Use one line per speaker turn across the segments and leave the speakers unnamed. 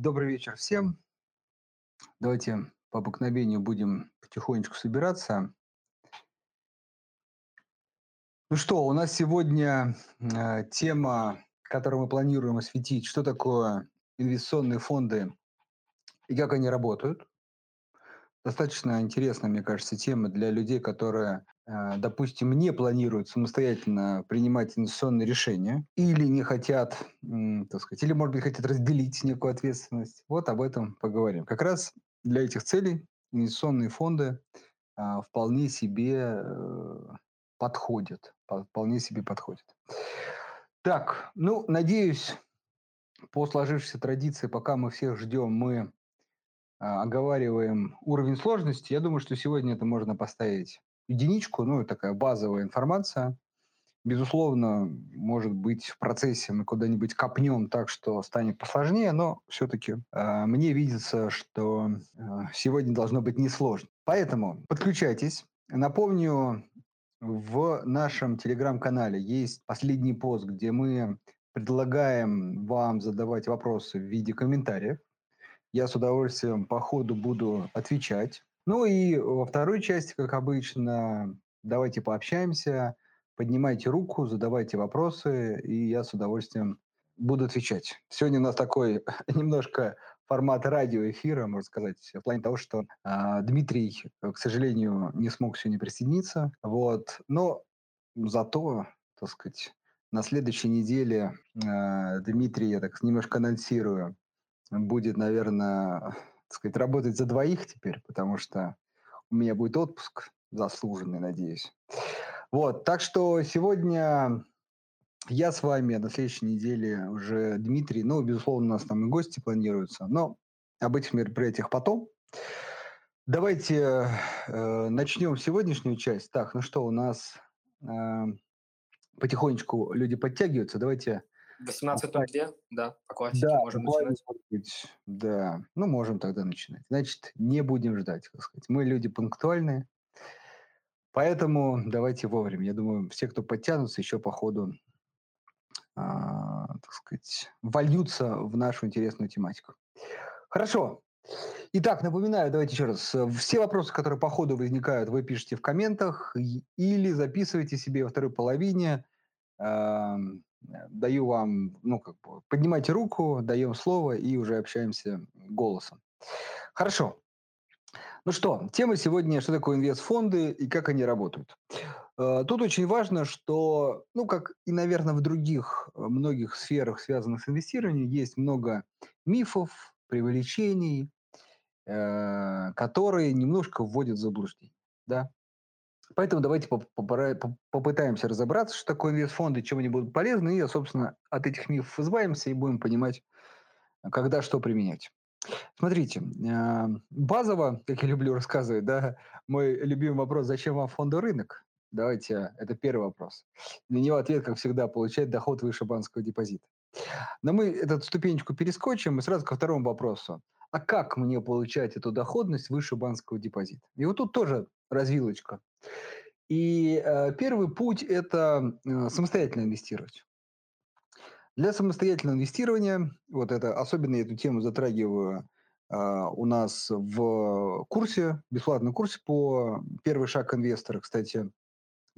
Добрый вечер всем. Давайте по обыкновению будем потихонечку собираться. Ну что, у нас сегодня э, тема, которую мы планируем осветить, что такое инвестиционные фонды и как они работают. Достаточно интересная, мне кажется, тема для людей, которые, э, допустим, не планируют самостоятельно принимать инвестиционные решения или не хотят, так сказать, или, может быть, хотят разделить некую ответственность. Вот об этом поговорим. Как раз для этих целей инвестиционные фонды а, вполне себе э, подходят. Вполне себе подходят. Так, ну, надеюсь, по сложившейся традиции, пока мы всех ждем, мы оговариваем уровень сложности, я думаю, что сегодня это можно поставить единичку, ну, такая базовая информация. Безусловно, может быть, в процессе мы куда-нибудь копнем так, что станет посложнее, но все-таки э, мне видится, что э, сегодня должно быть несложно. Поэтому подключайтесь. Напомню, в нашем телеграм-канале есть последний пост, где мы предлагаем вам задавать вопросы в виде комментариев. Я с удовольствием по ходу буду отвечать. Ну и во второй части, как обычно, давайте пообщаемся, поднимайте руку, задавайте вопросы, и я с удовольствием буду отвечать. Сегодня у нас такой немножко формат радиоэфира, можно сказать, в плане того, что э, Дмитрий, к сожалению, не смог сегодня присоединиться. Вот. Но зато, так сказать, на следующей неделе э, Дмитрий, я так немножко анонсирую, будет, наверное, так сказать, работать за двоих теперь, потому что у меня будет отпуск заслуженный, надеюсь. Вот, так что сегодня я с вами, на следующей неделе уже Дмитрий, ну, безусловно, у нас там и гости планируются, но об этих мероприятиях потом. Давайте э, начнем сегодняшнюю часть. Так, ну что, у нас э, потихонечку люди подтягиваются. Давайте
18.02, да, по классике да, можем начинать.
Быть, да, ну можем тогда начинать. Значит, не будем ждать, так сказать. Мы люди пунктуальные, поэтому давайте вовремя. Я думаю, все, кто подтянутся, еще по ходу, а, так сказать, вольются в нашу интересную тематику. Хорошо. Итак, напоминаю, давайте еще раз. Все вопросы, которые по ходу возникают, вы пишете в комментах или записывайте себе во второй половине даю вам, ну, как бы, поднимайте руку, даем слово и уже общаемся голосом. Хорошо. Ну что, тема сегодня, что такое инвестфонды и как они работают. Э, тут очень важно, что, ну, как и, наверное, в других э, многих сферах, связанных с инвестированием, есть много мифов, преувеличений, э, которые немножко вводят в заблуждение. Да? Поэтому давайте попытаемся разобраться, что такое инвестфонды, чем они будут полезны, и, собственно, от этих мифов избавимся и будем понимать, когда что применять. Смотрите, а, базово, как я люблю рассказывать, да, мой любимый вопрос, зачем вам фондовый рынок? Давайте, это первый вопрос. На него ответ, как всегда, получать доход выше банковского депозита. Но мы эту ступенечку перескочим и сразу ко второму вопросу. А как мне получать эту доходность выше банковского депозита? И вот тут тоже развилочка. И э, первый путь – это э, самостоятельно инвестировать. Для самостоятельного инвестирования, вот это, особенно эту тему затрагиваю э, у нас в курсе, бесплатном курсе по «Первый шаг инвестора». Кстати,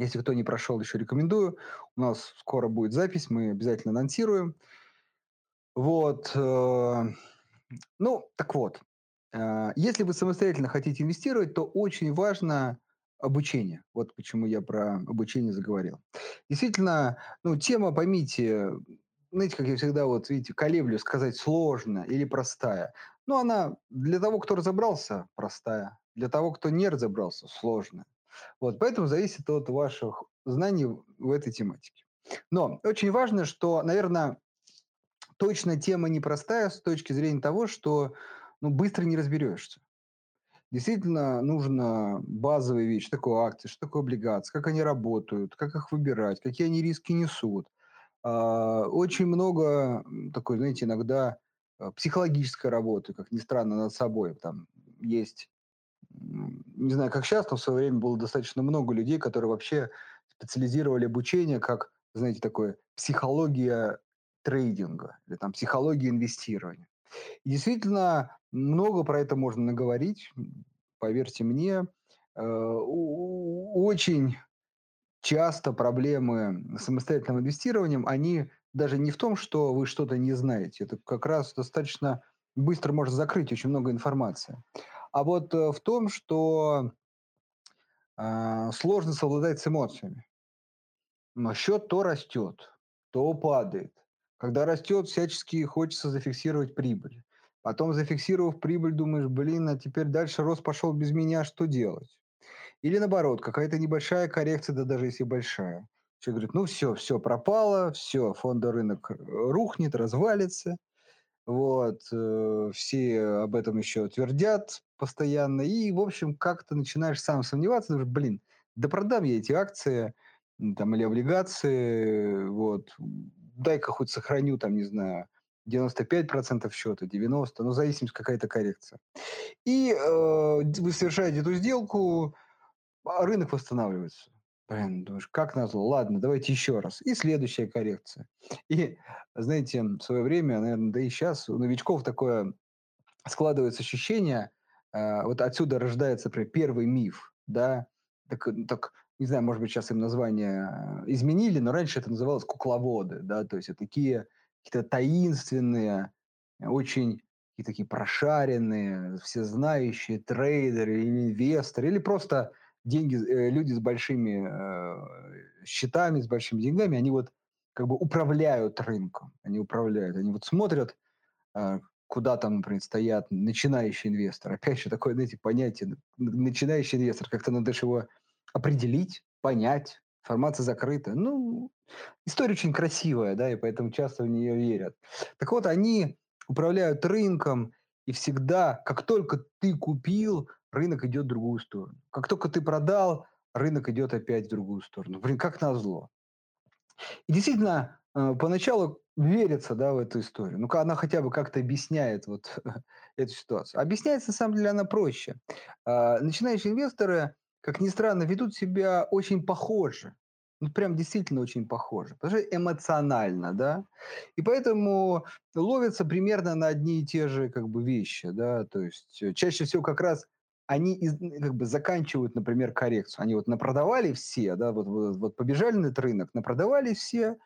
если кто не прошел, еще рекомендую. У нас скоро будет запись, мы обязательно анонсируем. Вот. Э, ну, так вот. Э, если вы самостоятельно хотите инвестировать, то очень важно обучение. Вот почему я про обучение заговорил. Действительно, ну, тема, поймите, знаете, как я всегда, вот видите, колеблю сказать сложная или простая. Но она для того, кто разобрался, простая. Для того, кто не разобрался, сложная. Вот, поэтому зависит от ваших знаний в этой тематике. Но очень важно, что, наверное, точно тема непростая с точки зрения того, что ну, быстро не разберешься. Действительно нужно базовые вещи, что такое акции, что такое облигации, как они работают, как их выбирать, какие они риски несут. А, очень много такой, знаете, иногда а, психологической работы, как ни странно, над собой. Там есть, не знаю, как сейчас, но в свое время было достаточно много людей, которые вообще специализировали обучение как, знаете, такое психология трейдинга или там психология инвестирования. Действительно, много про это можно наговорить. Поверьте мне, э, очень часто проблемы с самостоятельным инвестированием, они даже не в том, что вы что-то не знаете. Это как раз достаточно быстро можно закрыть очень много информации. А вот э, в том, что э, сложно совладать с эмоциями. Но счет то растет, то падает. Когда растет, всячески хочется зафиксировать прибыль. Потом, зафиксировав прибыль, думаешь, блин, а теперь дальше рост пошел без меня, что делать? Или наоборот, какая-то небольшая коррекция, да даже если большая. Человек говорит, ну все, все пропало, все, фондовый рынок рухнет, развалится. Вот, э, все об этом еще твердят постоянно. И, в общем, как то начинаешь сам сомневаться, думаешь, блин, да продам я эти акции там, или облигации, вот, дай-ка хоть сохраню, там, не знаю, 95% счета, 90%, ну, зависимость какая-то коррекция. И э, вы совершаете эту сделку, а рынок восстанавливается. Блин, думаешь, как назло, ладно, давайте еще раз. И следующая коррекция. И, знаете, в свое время, наверное, да и сейчас у новичков такое складывается ощущение, э, вот отсюда рождается, например, первый миф, да, так, так, не знаю, может быть, сейчас им название э, изменили, но раньше это называлось кукловоды, да, то есть это такие какие-то таинственные, очень и такие прошаренные, всезнающие трейдеры или инвесторы, или просто деньги, э, люди с большими э, счетами, с большими деньгами, они вот как бы управляют рынком, они управляют, они вот смотрят, э, куда там, например, стоят начинающий инвестор. Опять же, такое, знаете, понятие, начинающий инвестор, как-то надо же его определить, понять, информация закрыта. Ну, история очень красивая, да, и поэтому часто в нее верят. Так вот, они управляют рынком, и всегда, как только ты купил, рынок идет в другую сторону. Как только ты продал, рынок идет опять в другую сторону. Блин, как назло. И действительно, э, поначалу верится да, в эту историю. Ну, она хотя бы как-то объясняет вот эту ситуацию. Объясняется, на самом деле, она проще. А, начинающие инвесторы, как ни странно, ведут себя очень похоже. Ну, прям действительно очень похоже. Потому что эмоционально, да. И поэтому ловятся примерно на одни и те же как бы вещи, да. То есть э, чаще всего как раз они из, как бы заканчивают, например, коррекцию. Они вот напродавали все, да, вот, вот, вот побежали на этот рынок, напродавали все,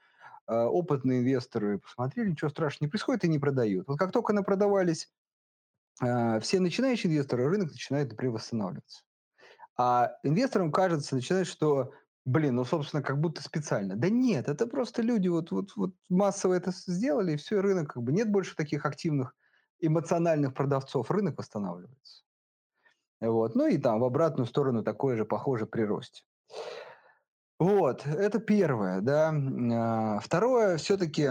э, опытные инвесторы посмотрели, ничего страшного не происходит и не продают. Вот как только напродавались э, все начинающие инвесторы, рынок начинает, например, восстанавливаться. А инвесторам кажется, начинает, что, блин, ну, собственно, как будто специально. Да нет, это просто люди вот, вот, вот массово это сделали, и все, рынок как бы нет больше таких активных эмоциональных продавцов, рынок восстанавливается. Вот. Ну и там в обратную сторону такое же похоже при росте. Вот, это первое, да. А, второе, все-таки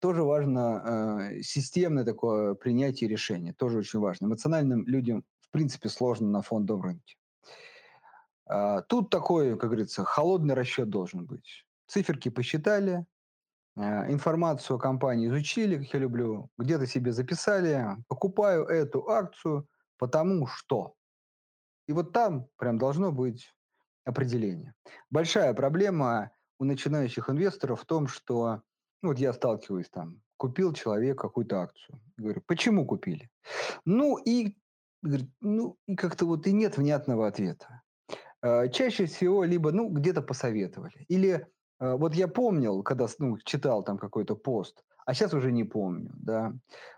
тоже важно э, системное такое принятие решения, тоже очень важно. Эмоциональным людям, в принципе, сложно на фондовом рынке. А, тут такой, как говорится, холодный расчет должен быть. Циферки посчитали, э, информацию о компании изучили, как я люблю, где-то себе записали, покупаю эту акцию – потому что. И вот там прям должно быть определение. Большая проблема у начинающих инвесторов в том, что, ну вот я сталкиваюсь там, купил человек какую-то акцию. Говорю, почему купили? Ну и, ну и как-то вот и нет внятного ответа. Э, чаще всего либо, ну, где-то посоветовали. Или э, вот я помнил, когда ну, читал там какой-то пост, а сейчас уже не помню, да.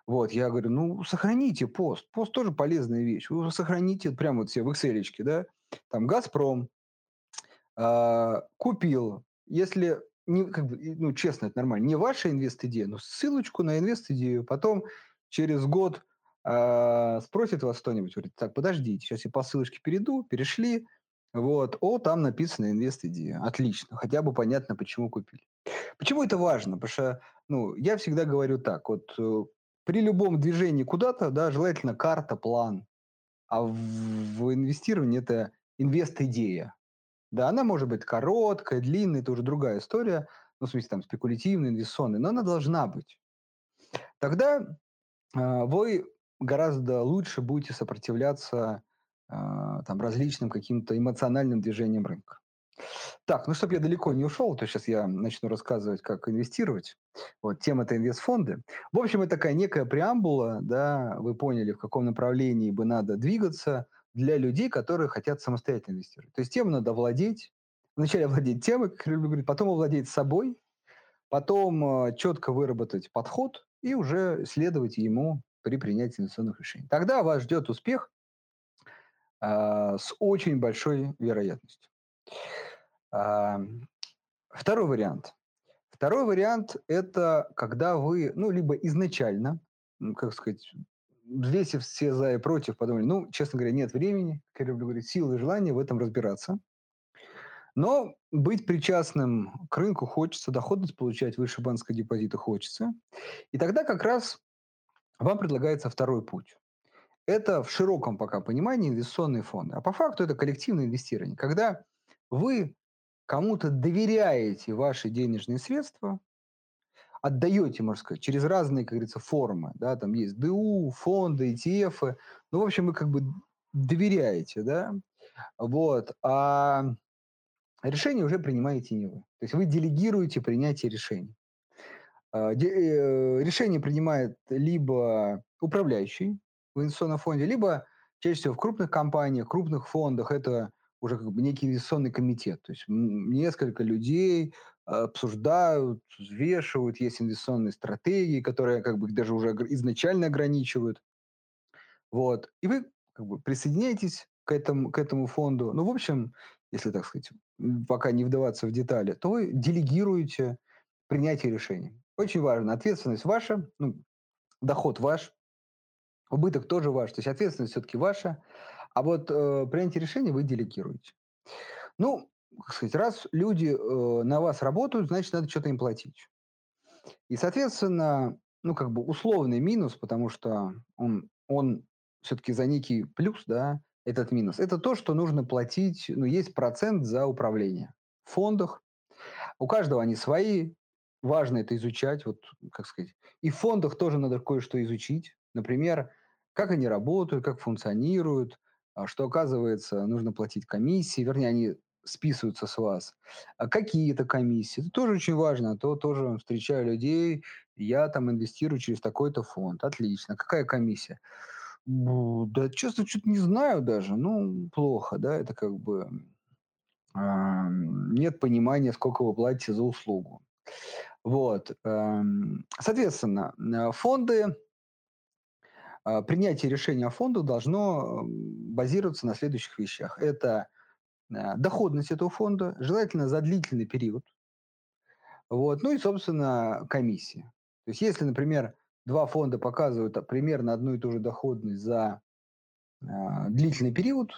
Вот, я говорю, ну, сохраните пост. Пост тоже полезная вещь. Вы сохраните прямо вот себе в Excel, да, там, «Газпром» э, купил, если, не, как бы, ну, честно, это нормально, не ваша инвест-идея, но ссылочку на инвест-идею, потом через год э, спросит вас кто-нибудь, говорит, так, подождите, сейчас я по ссылочке перейду, перешли, вот, о, там написано инвест-идея, отлично, хотя бы понятно, почему купили. Почему это важно? Потому что ну, я всегда говорю так, вот э, при любом движении куда-то, да, желательно карта, план, а в, в инвестировании это инвест-идея. Да, она может быть короткая, длинная, это уже другая история, ну, в смысле, там, спекулятивная, инвестиционная, но она должна быть. Тогда э, вы гораздо лучше будете сопротивляться там, различным каким-то эмоциональным движениям рынка. Так, ну чтобы я далеко не ушел, то сейчас я начну рассказывать, как инвестировать. Вот, тема это инвестфонды. В общем, это такая некая преамбула, да, вы поняли, в каком направлении бы надо двигаться для людей, которые хотят самостоятельно инвестировать. То есть тему надо владеть, вначале владеть темой, как я люблю говорить, потом овладеть собой, потом э, четко выработать подход и уже следовать ему при принятии инвестиционных решений. Тогда вас ждет успех с очень большой вероятностью. Э, второй вариант. Второй вариант – это когда вы, ну, либо изначально, как сказать, взвесив все за и против, подумали, ну, честно говоря, нет времени, как я люблю говорить, силы и желания в этом разбираться. Но быть причастным к рынку хочется, доходность получать выше банковского депозита хочется. И тогда как раз вам предлагается второй путь. Это в широком пока понимании инвестиционные фонды. А по факту это коллективное инвестирование. Когда вы кому-то доверяете ваши денежные средства, отдаете, можно сказать, через разные, как говорится, формы. Да, там есть ДУ, фонды, ETF. Ну, в общем, вы как бы доверяете, да. Вот. А решение уже принимаете не вы. То есть вы делегируете принятие решений. А, э, решение принимает либо управляющий в инвестиционном фонде, либо чаще всего в крупных компаниях, крупных фондах это уже как бы некий инвестиционный комитет. То есть несколько людей обсуждают, взвешивают, есть инвестиционные стратегии, которые как бы даже уже изначально ограничивают. Вот. И вы как бы присоединяетесь к этому, к этому фонду. Ну, в общем, если так сказать, пока не вдаваться в детали, то вы делегируете принятие решений. Очень важно. Ответственность ваша, ну, доход ваш, убыток тоже ваш. То есть ответственность все-таки ваша, а вот э, принятие решений вы делегируете. Ну, как сказать, раз люди э, на вас работают, значит, надо что-то им платить. И, соответственно, ну, как бы условный минус, потому что он, он все-таки за некий плюс, да, этот минус, это то, что нужно платить, ну, есть процент за управление в фондах. У каждого они свои, важно это изучать, вот, как сказать. И в фондах тоже надо кое-что изучить. Например, как они работают, как функционируют, а что, оказывается, нужно платить комиссии, вернее, они списываются с вас. А какие это комиссии? Это тоже очень важно. А то тоже встречаю людей, я там инвестирую через такой-то фонд. Отлично. Какая комиссия? Да, честно, что-то не знаю даже. Ну, плохо, да, это как бы э, нет понимания, сколько вы платите за услугу. Вот. Э, соответственно, э, фонды, принятие решения о фондах должно базироваться на следующих вещах. Это э, доходность этого фонда, желательно за длительный период. Вот. Ну и, собственно, комиссия. То есть, если, например, два фонда показывают примерно одну и ту же доходность за э, длительный период,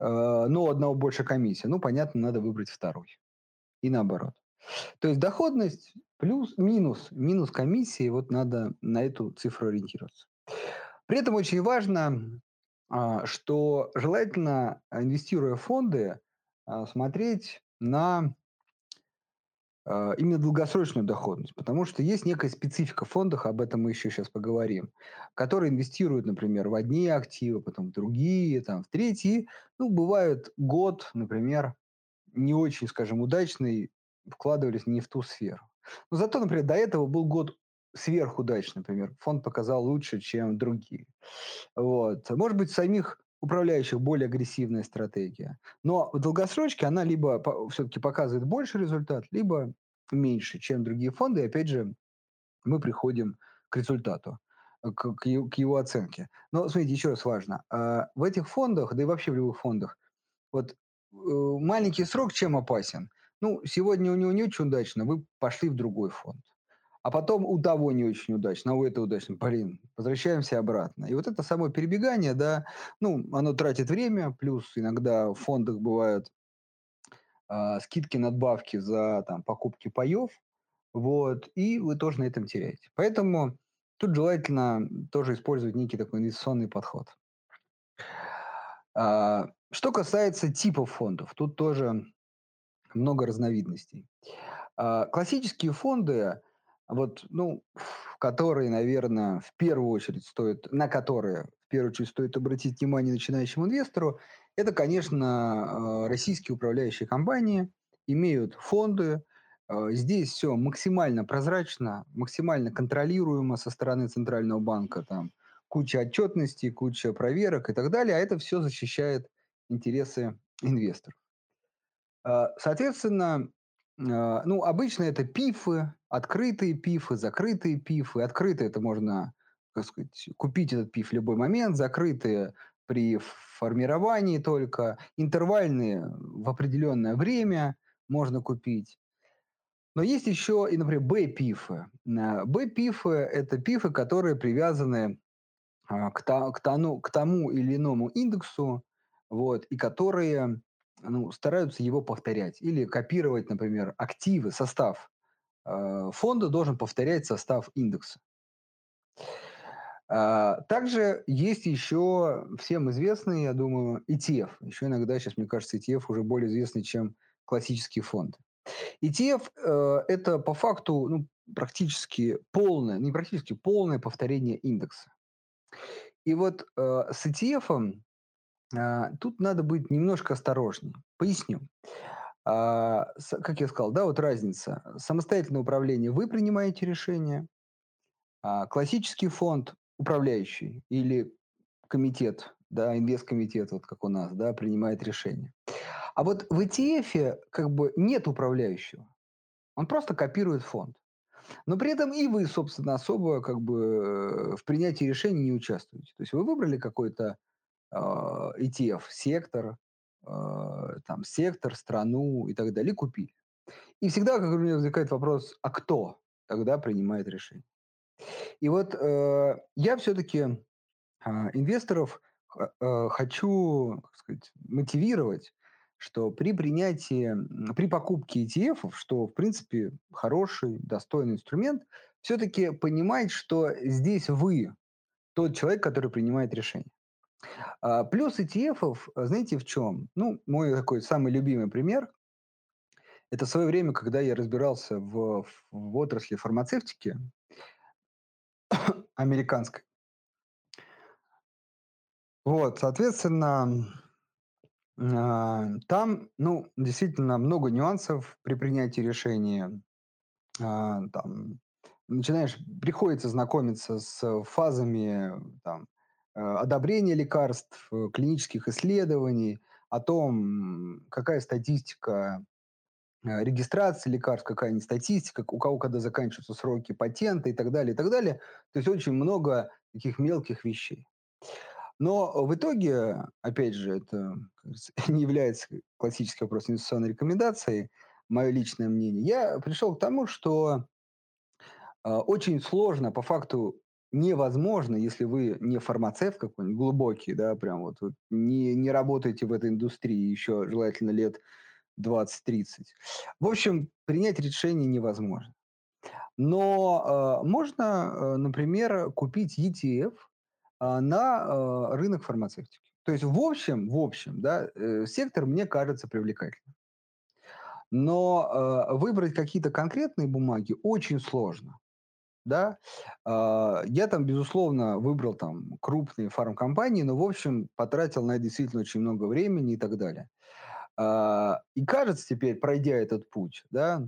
э, но у одного больше комиссия, ну, понятно, надо выбрать второй. И наоборот. То есть доходность плюс, минус, минус комиссии, вот надо на эту цифру ориентироваться. При этом очень важно, э, что желательно, инвестируя в фонды, э, смотреть на а, именно долгосрочную доходность, потому что есть некая специфика в фондах, об этом мы еще сейчас поговорим, которые инвестируют, например, в одни активы, потом в другие, там, в третьи. Ну, бывает год, например, не очень, скажем, удачный, вкладывались не в ту сферу. Но зато, например, до этого был год сверхудачный, например. Фонд показал лучше, чем другие. Вот. Может быть, самих управляющих более агрессивная стратегия. Но в долгосрочке она либо все-таки показывает больше результат, либо меньше, чем другие фонды. И опять же, мы приходим к результату, к, к, к его оценке. Но смотрите, еще раз важно. А, в этих фондах, да и вообще в любых фондах, вот э, маленький срок чем опасен? Ну, сегодня у него не очень удачно, вы пошли в другой фонд а потом у того не очень удачно, а у этого удачно. Блин, возвращаемся обратно. И вот это само перебегание, да, ну, оно тратит время, плюс иногда в фондах бывают э, скидки, надбавки за там, покупки паев, вот, и вы тоже на этом теряете. Поэтому тут желательно тоже использовать некий такой инвестиционный подход. А, что касается типов фондов, тут тоже много разновидностей. А, классические фонды вот, ну, которые, наверное, в первую очередь стоит, на которые в первую очередь стоит обратить внимание начинающему инвестору, это, конечно, э, российские управляющие компании имеют фонды. Э, здесь все максимально прозрачно, максимально контролируемо со стороны Центрального банка. Там куча отчетности, куча проверок и так далее, а это все защищает интересы инвесторов. Э, соответственно, ну, обычно это пифы, открытые пифы, закрытые пифы. Открытые это можно, так сказать, купить этот пиф в любой момент, закрытые при формировании только, интервальные в определенное время можно купить. Но есть еще и, например, Б-пифы. Б-пифы – это пифы, которые привязаны а, к, к тому или иному индексу, вот, и которые ну, стараются его повторять. Или копировать, например, активы, состав э, фонда должен повторять состав индекса. А, также есть еще всем известный, я думаю, ETF. Еще иногда сейчас, мне кажется, ETF уже более известный, чем классические фонды. ETF э, это по факту ну, практически полное, не практически полное повторение индекса. И вот э, с ETF тут надо быть немножко осторожнее. Поясню. С, как я сказал, да, вот разница. Самостоятельное управление вы принимаете решение, а классический фонд управляющий или комитет, да, инвесткомитет, вот как у нас, да, принимает решение. А вот в ETF как бы нет управляющего. Он просто копирует фонд. Но при этом и вы, собственно, особо как бы э, в принятии решений не участвуете. То есть вы выбрали какой-то ETF, сектор, э, там, сектор, страну и так далее, купили. И всегда, как у меня возникает вопрос, а кто тогда принимает решение? И вот э, я все-таки э, инвесторов э, хочу как сказать, мотивировать, что при принятии, при покупке ETF, что в принципе хороший, достойный инструмент, все-таки понимать, что здесь вы тот человек, который принимает решение. А, плюс ETF, знаете, в чем? Ну, мой такой самый любимый пример – это свое время, когда я разбирался в, в отрасли фармацевтики, американской. Вот, соответственно, а, там, ну, действительно много нюансов при принятии решения. А, там, начинаешь, приходится знакомиться с фазами там, э, одобрения лекарств, э, клинических исследований, о том, какая статистика Э, регистрации лекарств, какая-нибудь статистика, у кого когда заканчиваются сроки патента и так далее, и так далее. То есть очень много таких мелких вещей. Но в итоге, опять же, это не является классическим вопросом инвестиционной рекомендации, мое личное мнение. Я пришел к тому, что э, очень сложно, по факту невозможно, если вы не фармацевт какой-нибудь глубокий, да, прям вот, вот не, не работаете в этой индустрии еще желательно лет 20-30. В общем, принять решение невозможно. Но э, можно, э, например, купить ETF э, на э, рынок фармацевтики. То есть в общем, в общем, да, э, сектор мне кажется привлекательным. Но э, выбрать какие-то конкретные бумаги очень сложно. Да? Э, я там, безусловно, выбрал там крупные фармкомпании, но, в общем, потратил на это действительно очень много времени и так далее. А, и кажется теперь, пройдя этот путь, да,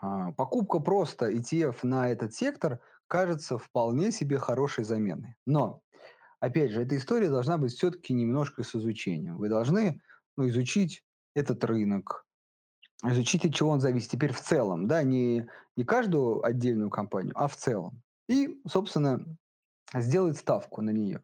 а, покупка просто ETF на этот сектор кажется вполне себе хорошей заменой. Но, опять же, эта история должна быть все-таки немножко с изучением. Вы должны ну, изучить этот рынок, изучить, от чего он зависит теперь в целом, да, не, не каждую отдельную компанию, а в целом. И, собственно, сделать ставку на нее.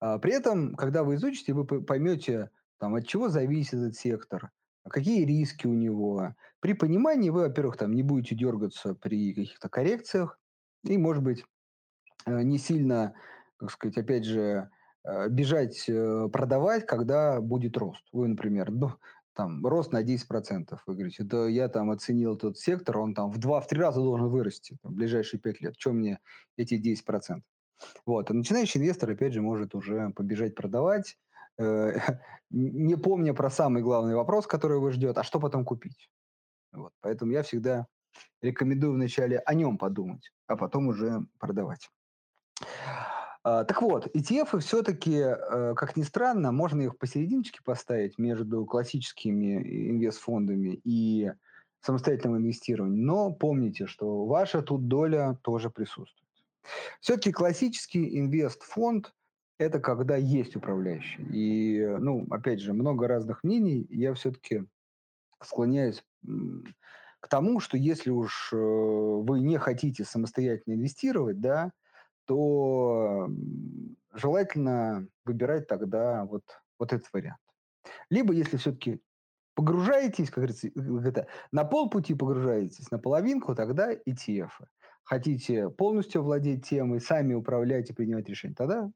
А, при этом, когда вы изучите, вы поймете, там, от чего зависит этот сектор, какие риски у него. При понимании вы, во-первых, там не будете дергаться при каких-то коррекциях и, может быть, э, не сильно, как сказать, опять же, э, бежать э, продавать, когда будет рост. Вы, например, там, рост на 10%. Вы говорите, да я там оценил тот сектор, он там в 2-3 раза должен вырасти там, в ближайшие 5 лет. Чем мне эти 10%? Вот. А начинающий инвестор, опять же, может уже побежать продавать, Э, не помня про самый главный вопрос, который его ждет, а что потом купить. Вот. Поэтому я всегда рекомендую вначале о нем подумать, а потом уже продавать. А, так вот, ETF все-таки, э, как ни странно, можно их посерединочке поставить между классическими инвестфондами и самостоятельным инвестированием. Но помните, что ваша тут доля тоже присутствует. Все-таки классический инвестфонд – это когда есть управляющий. И, ну, опять же, много разных мнений. Я все-таки склоняюсь к тому, что если уж э, вы не хотите самостоятельно инвестировать, да, то желательно выбирать тогда вот, вот этот вариант. Либо, если все-таки погружаетесь, как говорится, это, на полпути погружаетесь, на половинку, тогда ETF. Хотите полностью владеть темой, сами управлять и принимать решения, тогда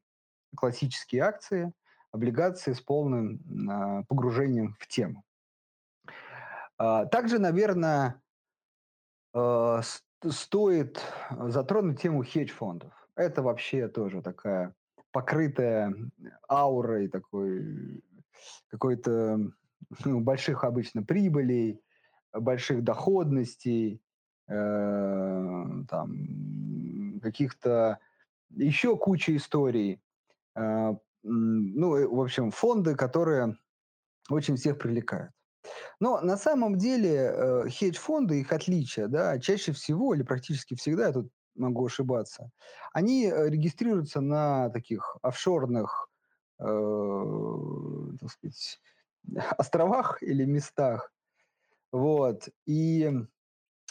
классические акции, облигации с полным э, погружением в тему. А, также, наверное, э, стоит затронуть тему хедж-фондов. Это вообще тоже такая покрытая аурой такой какой-то ну, больших обычно прибылей, больших доходностей, э, там каких-то еще куча историй. Э, ну, в общем, фонды, которые очень всех привлекают. Но на самом деле э, хедж-фонды, их отличие, да, чаще всего или практически всегда, я тут могу ошибаться, они э, регистрируются на таких офшорных, э, так сказать, островах или местах. Вот. И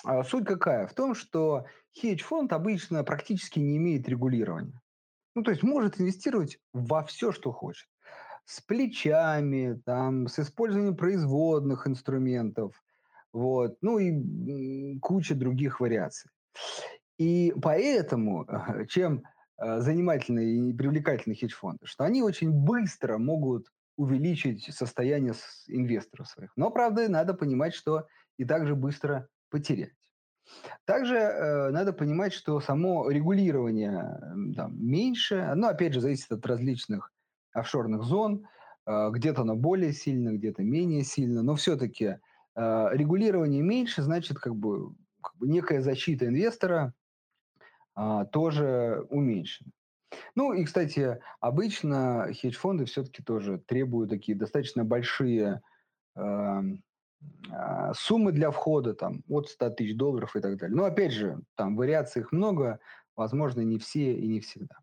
э, суть какая? В том, что хедж-фонд обычно практически не имеет регулирования. Ну, то есть может инвестировать во все, что хочет. С плечами, там, с использованием производных инструментов, вот, ну и куча других вариаций. И поэтому, чем э, занимательные и привлекательные хедж-фонды, что они очень быстро могут увеличить состояние инвесторов своих. Но, правда, надо понимать, что и также быстро потерять. Также э, надо понимать, что само регулирование там, меньше, но опять же зависит от различных офшорных зон, э, где-то оно более сильно, где-то менее сильно, но все-таки э, регулирование меньше, значит, как бы, как бы некая защита инвестора а, тоже уменьшены. Ну и, кстати, обычно хедж-фонды все-таки тоже требуют такие достаточно большие э, суммы для входа, там, от 100 тысяч долларов и так далее. Но, опять же, там вариаций их много, возможно, не все и не всегда.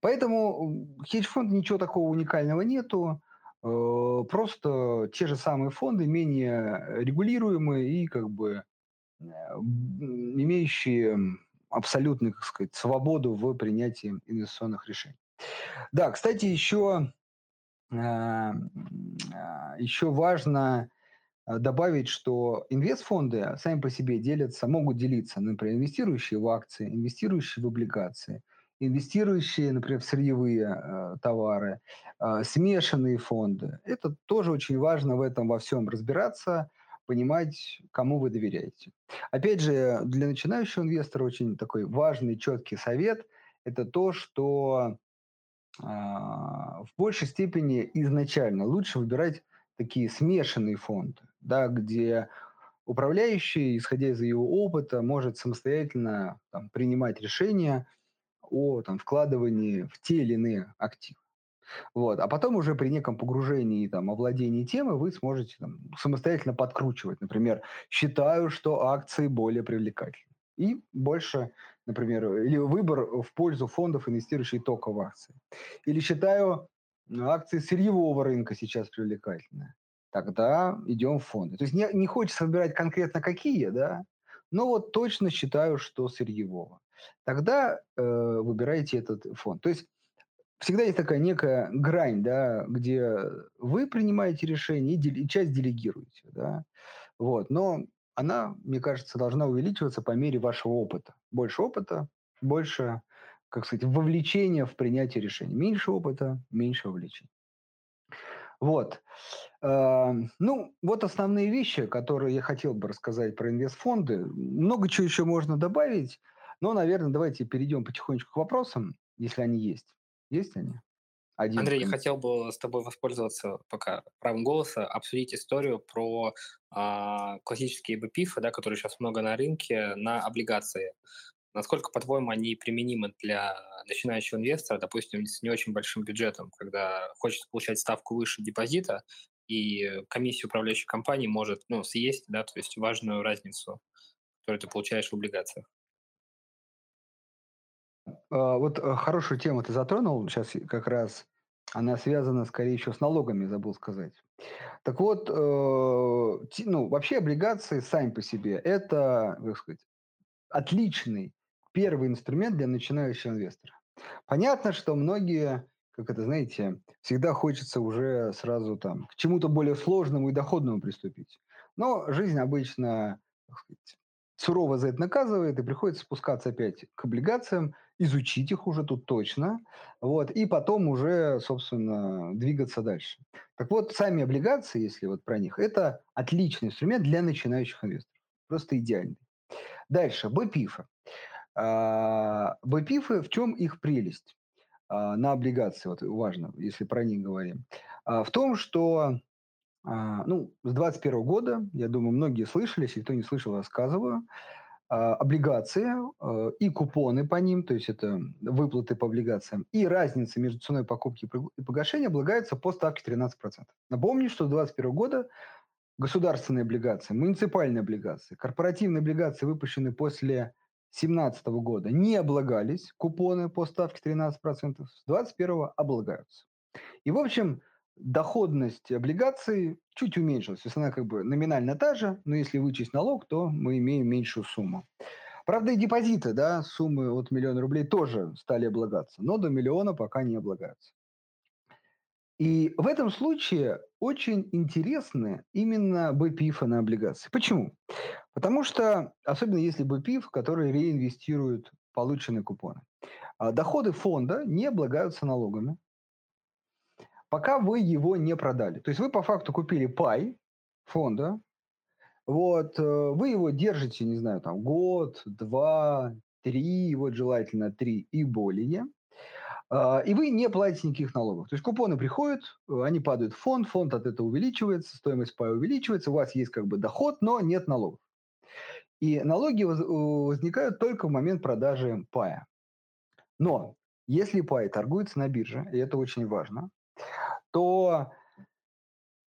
Поэтому хедж-фонд ничего такого уникального нету, э, просто те же самые фонды, менее регулируемые и как бы э, имеющие абсолютную, как сказать, свободу в принятии инвестиционных решений. Да, кстати, еще, э, а, еще важно а, добавить, что инвестфонды сами по себе делятся, могут делиться, например, инвестирующие в акции, инвестирующие в облигации, инвестирующие, например, в сырьевые э, товары, э, смешанные фонды. Это тоже очень важно в этом во всем разбираться, понимать, кому вы доверяете. Опять же, для начинающего инвестора очень такой важный, четкий совет – это то, что э, в большей степени изначально лучше выбирать такие смешанные фонды, да, где управляющий, исходя из его опыта, может самостоятельно там, принимать решения о там, вкладывании в те или иные активы. Вот. А потом уже при неком погружении, там, овладении темы вы сможете там, самостоятельно подкручивать. Например, считаю, что акции более привлекательны. И больше, например, или выбор в пользу фондов, инвестирующих только в акции. Или считаю, акции сырьевого рынка сейчас привлекательны. Тогда идем в фонды. То есть не, не хочется выбирать конкретно какие, да, но вот точно считаю, что сырьевого. Тогда э, выбирайте этот фонд. То есть всегда есть такая некая грань, да, где вы принимаете решение и, и часть делегируете, да, вот, но она, мне кажется, должна увеличиваться по мере вашего опыта. Больше опыта, больше, как сказать, вовлечения в принятие решений. Меньше опыта, меньше вовлечения. Вот. Э, ну, вот основные вещи, которые я хотел бы рассказать про инвестфонды. Много чего еще можно добавить, но, наверное, давайте перейдем потихонечку к вопросам, если они есть. Есть они?
Один. Андрей, я хотел бы с тобой воспользоваться пока правом голоса, обсудить историю про а, классические BPIF, да, которые сейчас много на рынке, на облигации. Насколько, по-твоему, они применимы для начинающего инвестора, допустим, с не очень большим бюджетом, когда хочет получать ставку выше депозита, и комиссия управляющей компании может ну, съесть, да, то есть важную разницу, которую ты получаешь в облигациях?
А, вот э, хорошую тему ты затронул, сейчас как раз она связана, скорее всего, с налогами, забыл сказать. Так вот, э, ну, вообще облигации сами по себе – это, как сказать, отличный первый инструмент для начинающего инвестора. Понятно, что многие, как это, знаете, всегда хочется уже сразу там к чему-то более сложному и доходному приступить. Но жизнь обычно, так сказать, сурово за это наказывает, и приходится спускаться опять к облигациям, изучить их уже тут точно, вот, и потом уже, собственно, двигаться дальше. Так вот, сами облигации, если вот про них, это отличный инструмент для начинающих инвесторов. Просто идеальный. Дальше, БПИФы. А, БПИФы, в чем их прелесть а, на облигации, вот важно, если про них говорим, а, в том, что ну, с 2021 года, я думаю, многие слышали, если кто не слышал, рассказываю, облигации и купоны по ним, то есть это выплаты по облигациям, и разница между ценой покупки и погашения облагаются по ставке 13%. Напомню, что с 2021 года государственные облигации, муниципальные облигации, корпоративные облигации, выпущенные после 2017 года не облагались, купоны по ставке 13%, с 2021 облагаются. И, в общем, доходность облигаций чуть уменьшилась. То есть она как бы номинально та же, но если вычесть налог, то мы имеем меньшую сумму. Правда, и депозиты, да, суммы от миллиона рублей тоже стали облагаться, но до миллиона пока не облагаются. И в этом случае очень интересны именно БПИФы на облигации. Почему? Потому что, особенно если БПИФ, который реинвестирует полученные купоны, а доходы фонда не облагаются налогами, пока вы его не продали. То есть вы по факту купили пай фонда, вот, э, вы его держите, не знаю, там год, два, три, вот желательно три и более – а, и вы не платите никаких налогов. То есть купоны приходят, э, они падают в фонд, фонд от этого увеличивается, стоимость пая увеличивается, у вас есть как бы доход, но нет налогов. И налоги возникают только в момент продажи пая. Но если пай торгуется на бирже, и это очень важно, то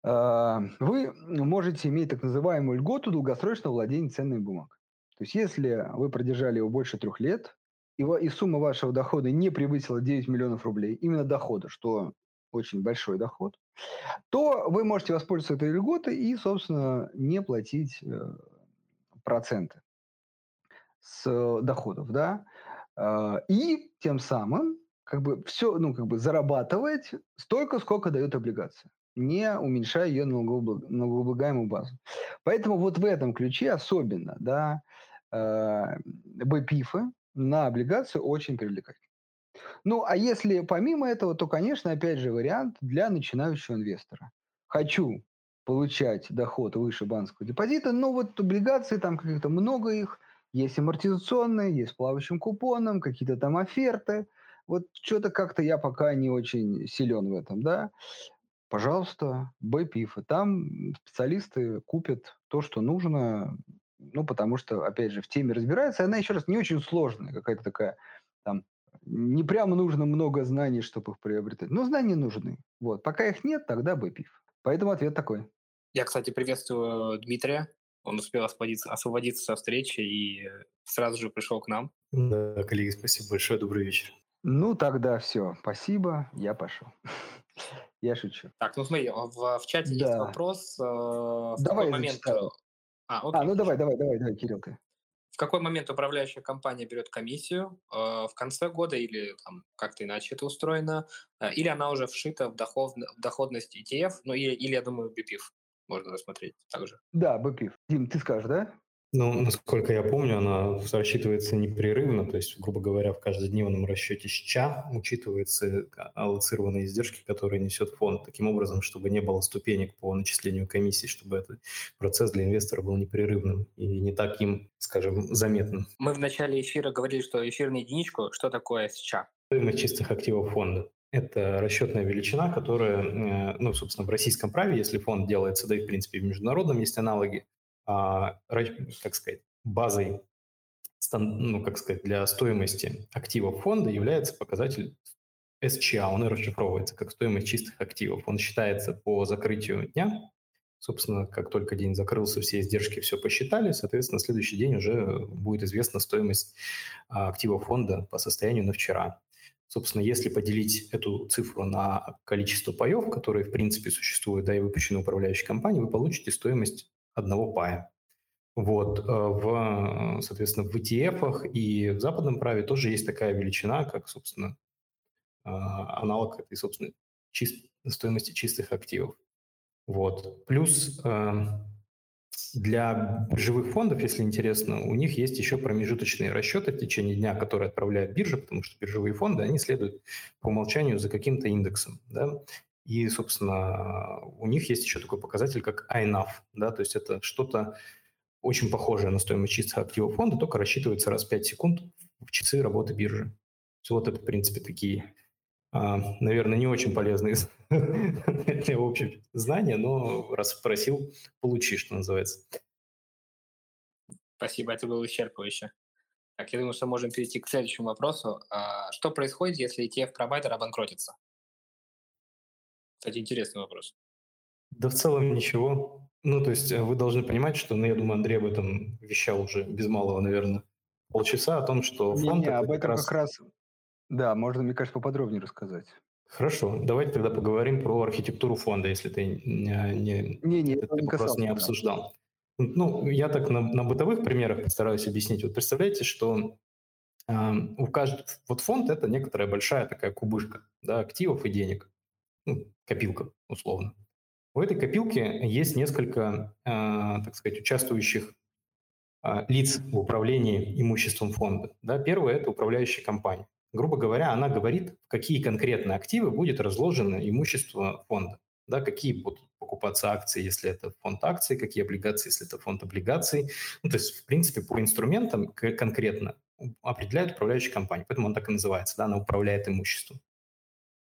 э, вы можете иметь так называемую льготу долгосрочного владения ценными бумагами. То есть если вы продержали его больше трех лет, и, и сумма вашего дохода не превысила 9 миллионов рублей, именно дохода, что очень большой доход, то вы можете воспользоваться этой льготой и, собственно, не платить э, проценты с доходов, да, э, и тем самым как бы все, ну, как бы зарабатывать столько, сколько дает облигация, не уменьшая ее налогооблагаемую базу. Поэтому вот в этом ключе особенно, да, э, БПИФы, на облигацию очень привлекательно. Ну, а если помимо этого, то, конечно, опять же, вариант для начинающего инвестора. Хочу получать доход выше банковского депозита, но вот облигации, там как-то много их, есть амортизационные, есть с плавающим купоном, какие-то там оферты. Вот что-то как-то я пока не очень силен в этом, да. Пожалуйста, БПИФ. Там специалисты купят то, что нужно, ну, потому что, опять же, в теме разбирается. Она, еще раз, не очень сложная, какая-то такая, там, не прямо нужно много знаний, чтобы их приобретать. Но знания нужны. Вот. Пока их нет, тогда БПИФ. Поэтому ответ такой.
Я, кстати, приветствую Дмитрия. Он успел освободиться, освободиться со встречи и сразу же пришел к нам.
Да, коллеги, спасибо большое. Добрый вечер.
Ну, тогда все. Спасибо. Я пошел. Я шучу.
Так, ну смотри, в, в чате да. есть вопрос. Э, в
Давай какой момент, зачитаю. А, окей, а ну давай, давай, давай, давай, Кирилл, ты.
В какой момент управляющая компания берет комиссию? Э, в конце года или там как-то иначе это устроено? Э, или она уже вшита в, доход, в доходность ETF? Ну или, или, я думаю, BPIF можно рассмотреть также.
Да, BPIF. Дим, ты скажешь, да?
Ну, насколько я помню, она рассчитывается непрерывно, то есть, грубо говоря, в каждодневном расчете СЧА учитываются аллоцированные издержки, которые несет фонд, таким образом, чтобы не было ступенек по начислению комиссии, чтобы этот процесс для инвестора был непрерывным и не таким, скажем, заметным.
Мы в начале эфира говорили, что эфирную единичку, что такое СЧА?
Стоимость чистых активов фонда. это расчетная величина, которая, ну, собственно, в российском праве, если фонд делается, да и, в принципе, в международном есть аналоги, а, как сказать, базой, ну, как сказать, для стоимости активов фонда является показатель SCA, он расшифровывается как стоимость чистых активов. Он считается по закрытию дня, собственно, как только день закрылся, все издержки все посчитали, соответственно, следующий день уже будет известна стоимость а, активов фонда по состоянию на вчера. Собственно, если поделить эту цифру на количество паев, которые, в принципе, существуют, да, и выпущены управляющей компанией, вы получите стоимость одного пая. Вот. Э, в, соответственно, в ETF и в западном праве тоже есть такая величина, как, собственно, а, аналог этой, собственно, чист, стоимости чистых активов. Вот. Плюс эм, для биржевых фондов, если интересно, у них есть еще промежуточные расчеты в течение дня, которые отправляет биржа, потому что биржевые фонды, они следуют по умолчанию за каким-то индексом. Да? И, собственно, у них есть еще такой показатель, как INAV. Да? То есть это что-то очень похожее на стоимость чистых активов фонда, только рассчитывается раз в 5 секунд в часы работы биржи. Вот это, в принципе, такие а, наверное, не очень полезные для общего знания, но раз спросил, получи, что называется.
Спасибо, это было исчерпывающе. Так, я думаю, что можем перейти к следующему вопросу. А, что происходит, если ETF-провайдер обанкротится? Кстати, интересный вопрос.
Да в целом ничего. Ну, то есть э, вы должны понимать, что, ну, я думаю, Андрей об этом вещал уже без малого, наверное, полчаса, о том, что
фонд... Не, не, об этом как раз... как раз да, можно, мне кажется, поподробнее рассказать.
Хорошо, давайте тогда поговорим про архитектуру фонда, если ты не, не, не, не, этот не вопрос не обсуждал. Ну, я так на, на бытовых примерах постараюсь объяснить. Вот представляете, что э, у каждого вот фонд это некоторая большая такая кубышка да, активов и денег, ну, копилка условно. У этой копилки есть несколько, э, так сказать, участвующих э, лиц в управлении имуществом фонда. Да, первое – это управляющая компания грубо говоря, она говорит, в какие конкретно активы будет разложено имущество фонда. Да, какие будут покупаться акции, если это фонд акций, какие облигации, если это фонд облигаций. Ну, то есть, в принципе, по инструментам конкретно определяет управляющая компания, поэтому он так и называется, да, она управляет имуществом.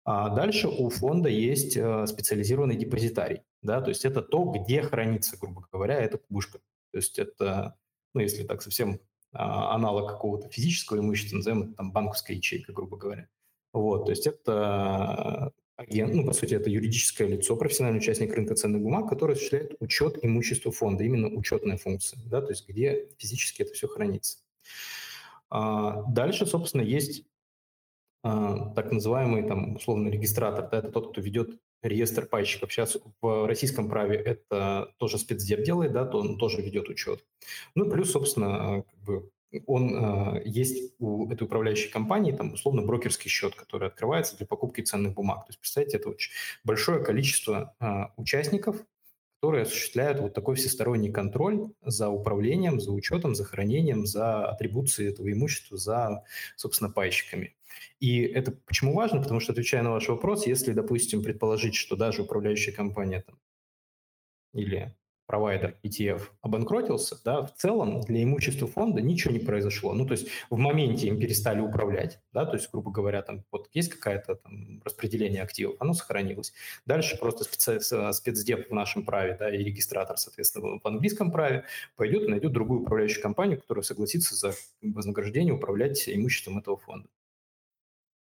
А дальше у фонда есть э, специализированный депозитарий, да, то есть это то, где хранится, грубо говоря, эта кубышка. То есть это, ну, если так совсем а, аналог какого-то физического имущества, назовем это там банковская ячейка, грубо говоря. Вот, то есть это агент, ну, по сути, это юридическое лицо, профессиональный участник рынка ценных бумаг, который осуществляет учет имущества фонда, именно учетная функция, да, то есть где физически это все хранится. А дальше, собственно, есть так называемый, там, условно, регистратор, да, это тот, кто ведет реестр пайщиков. Сейчас в российском праве это тоже спецдеп делает, да, то он тоже ведет учет. Ну, плюс, собственно, как бы он э, есть у этой управляющей компании, там, условно, брокерский счет, который открывается для покупки ценных бумаг. То есть, представьте, это очень большое количество э, участников, которые осуществляют вот такой всесторонний контроль за управлением, за учетом, за хранением, за атрибуцией этого имущества, за, собственно, пайщиками. И это почему важно? Потому что, отвечая на ваш вопрос, если, допустим, предположить, что даже управляющая компания там, или провайдер ETF обанкротился, да, в целом для имущества фонда ничего не произошло. Ну, то есть в моменте им перестали управлять, да, то есть, грубо говоря, там вот есть какое-то там распределение активов, оно сохранилось. Дальше просто специ... спецдеп в нашем праве, да, и регистратор, соответственно, в английском праве пойдет и найдет другую управляющую компанию, которая согласится за вознаграждение управлять имуществом этого фонда.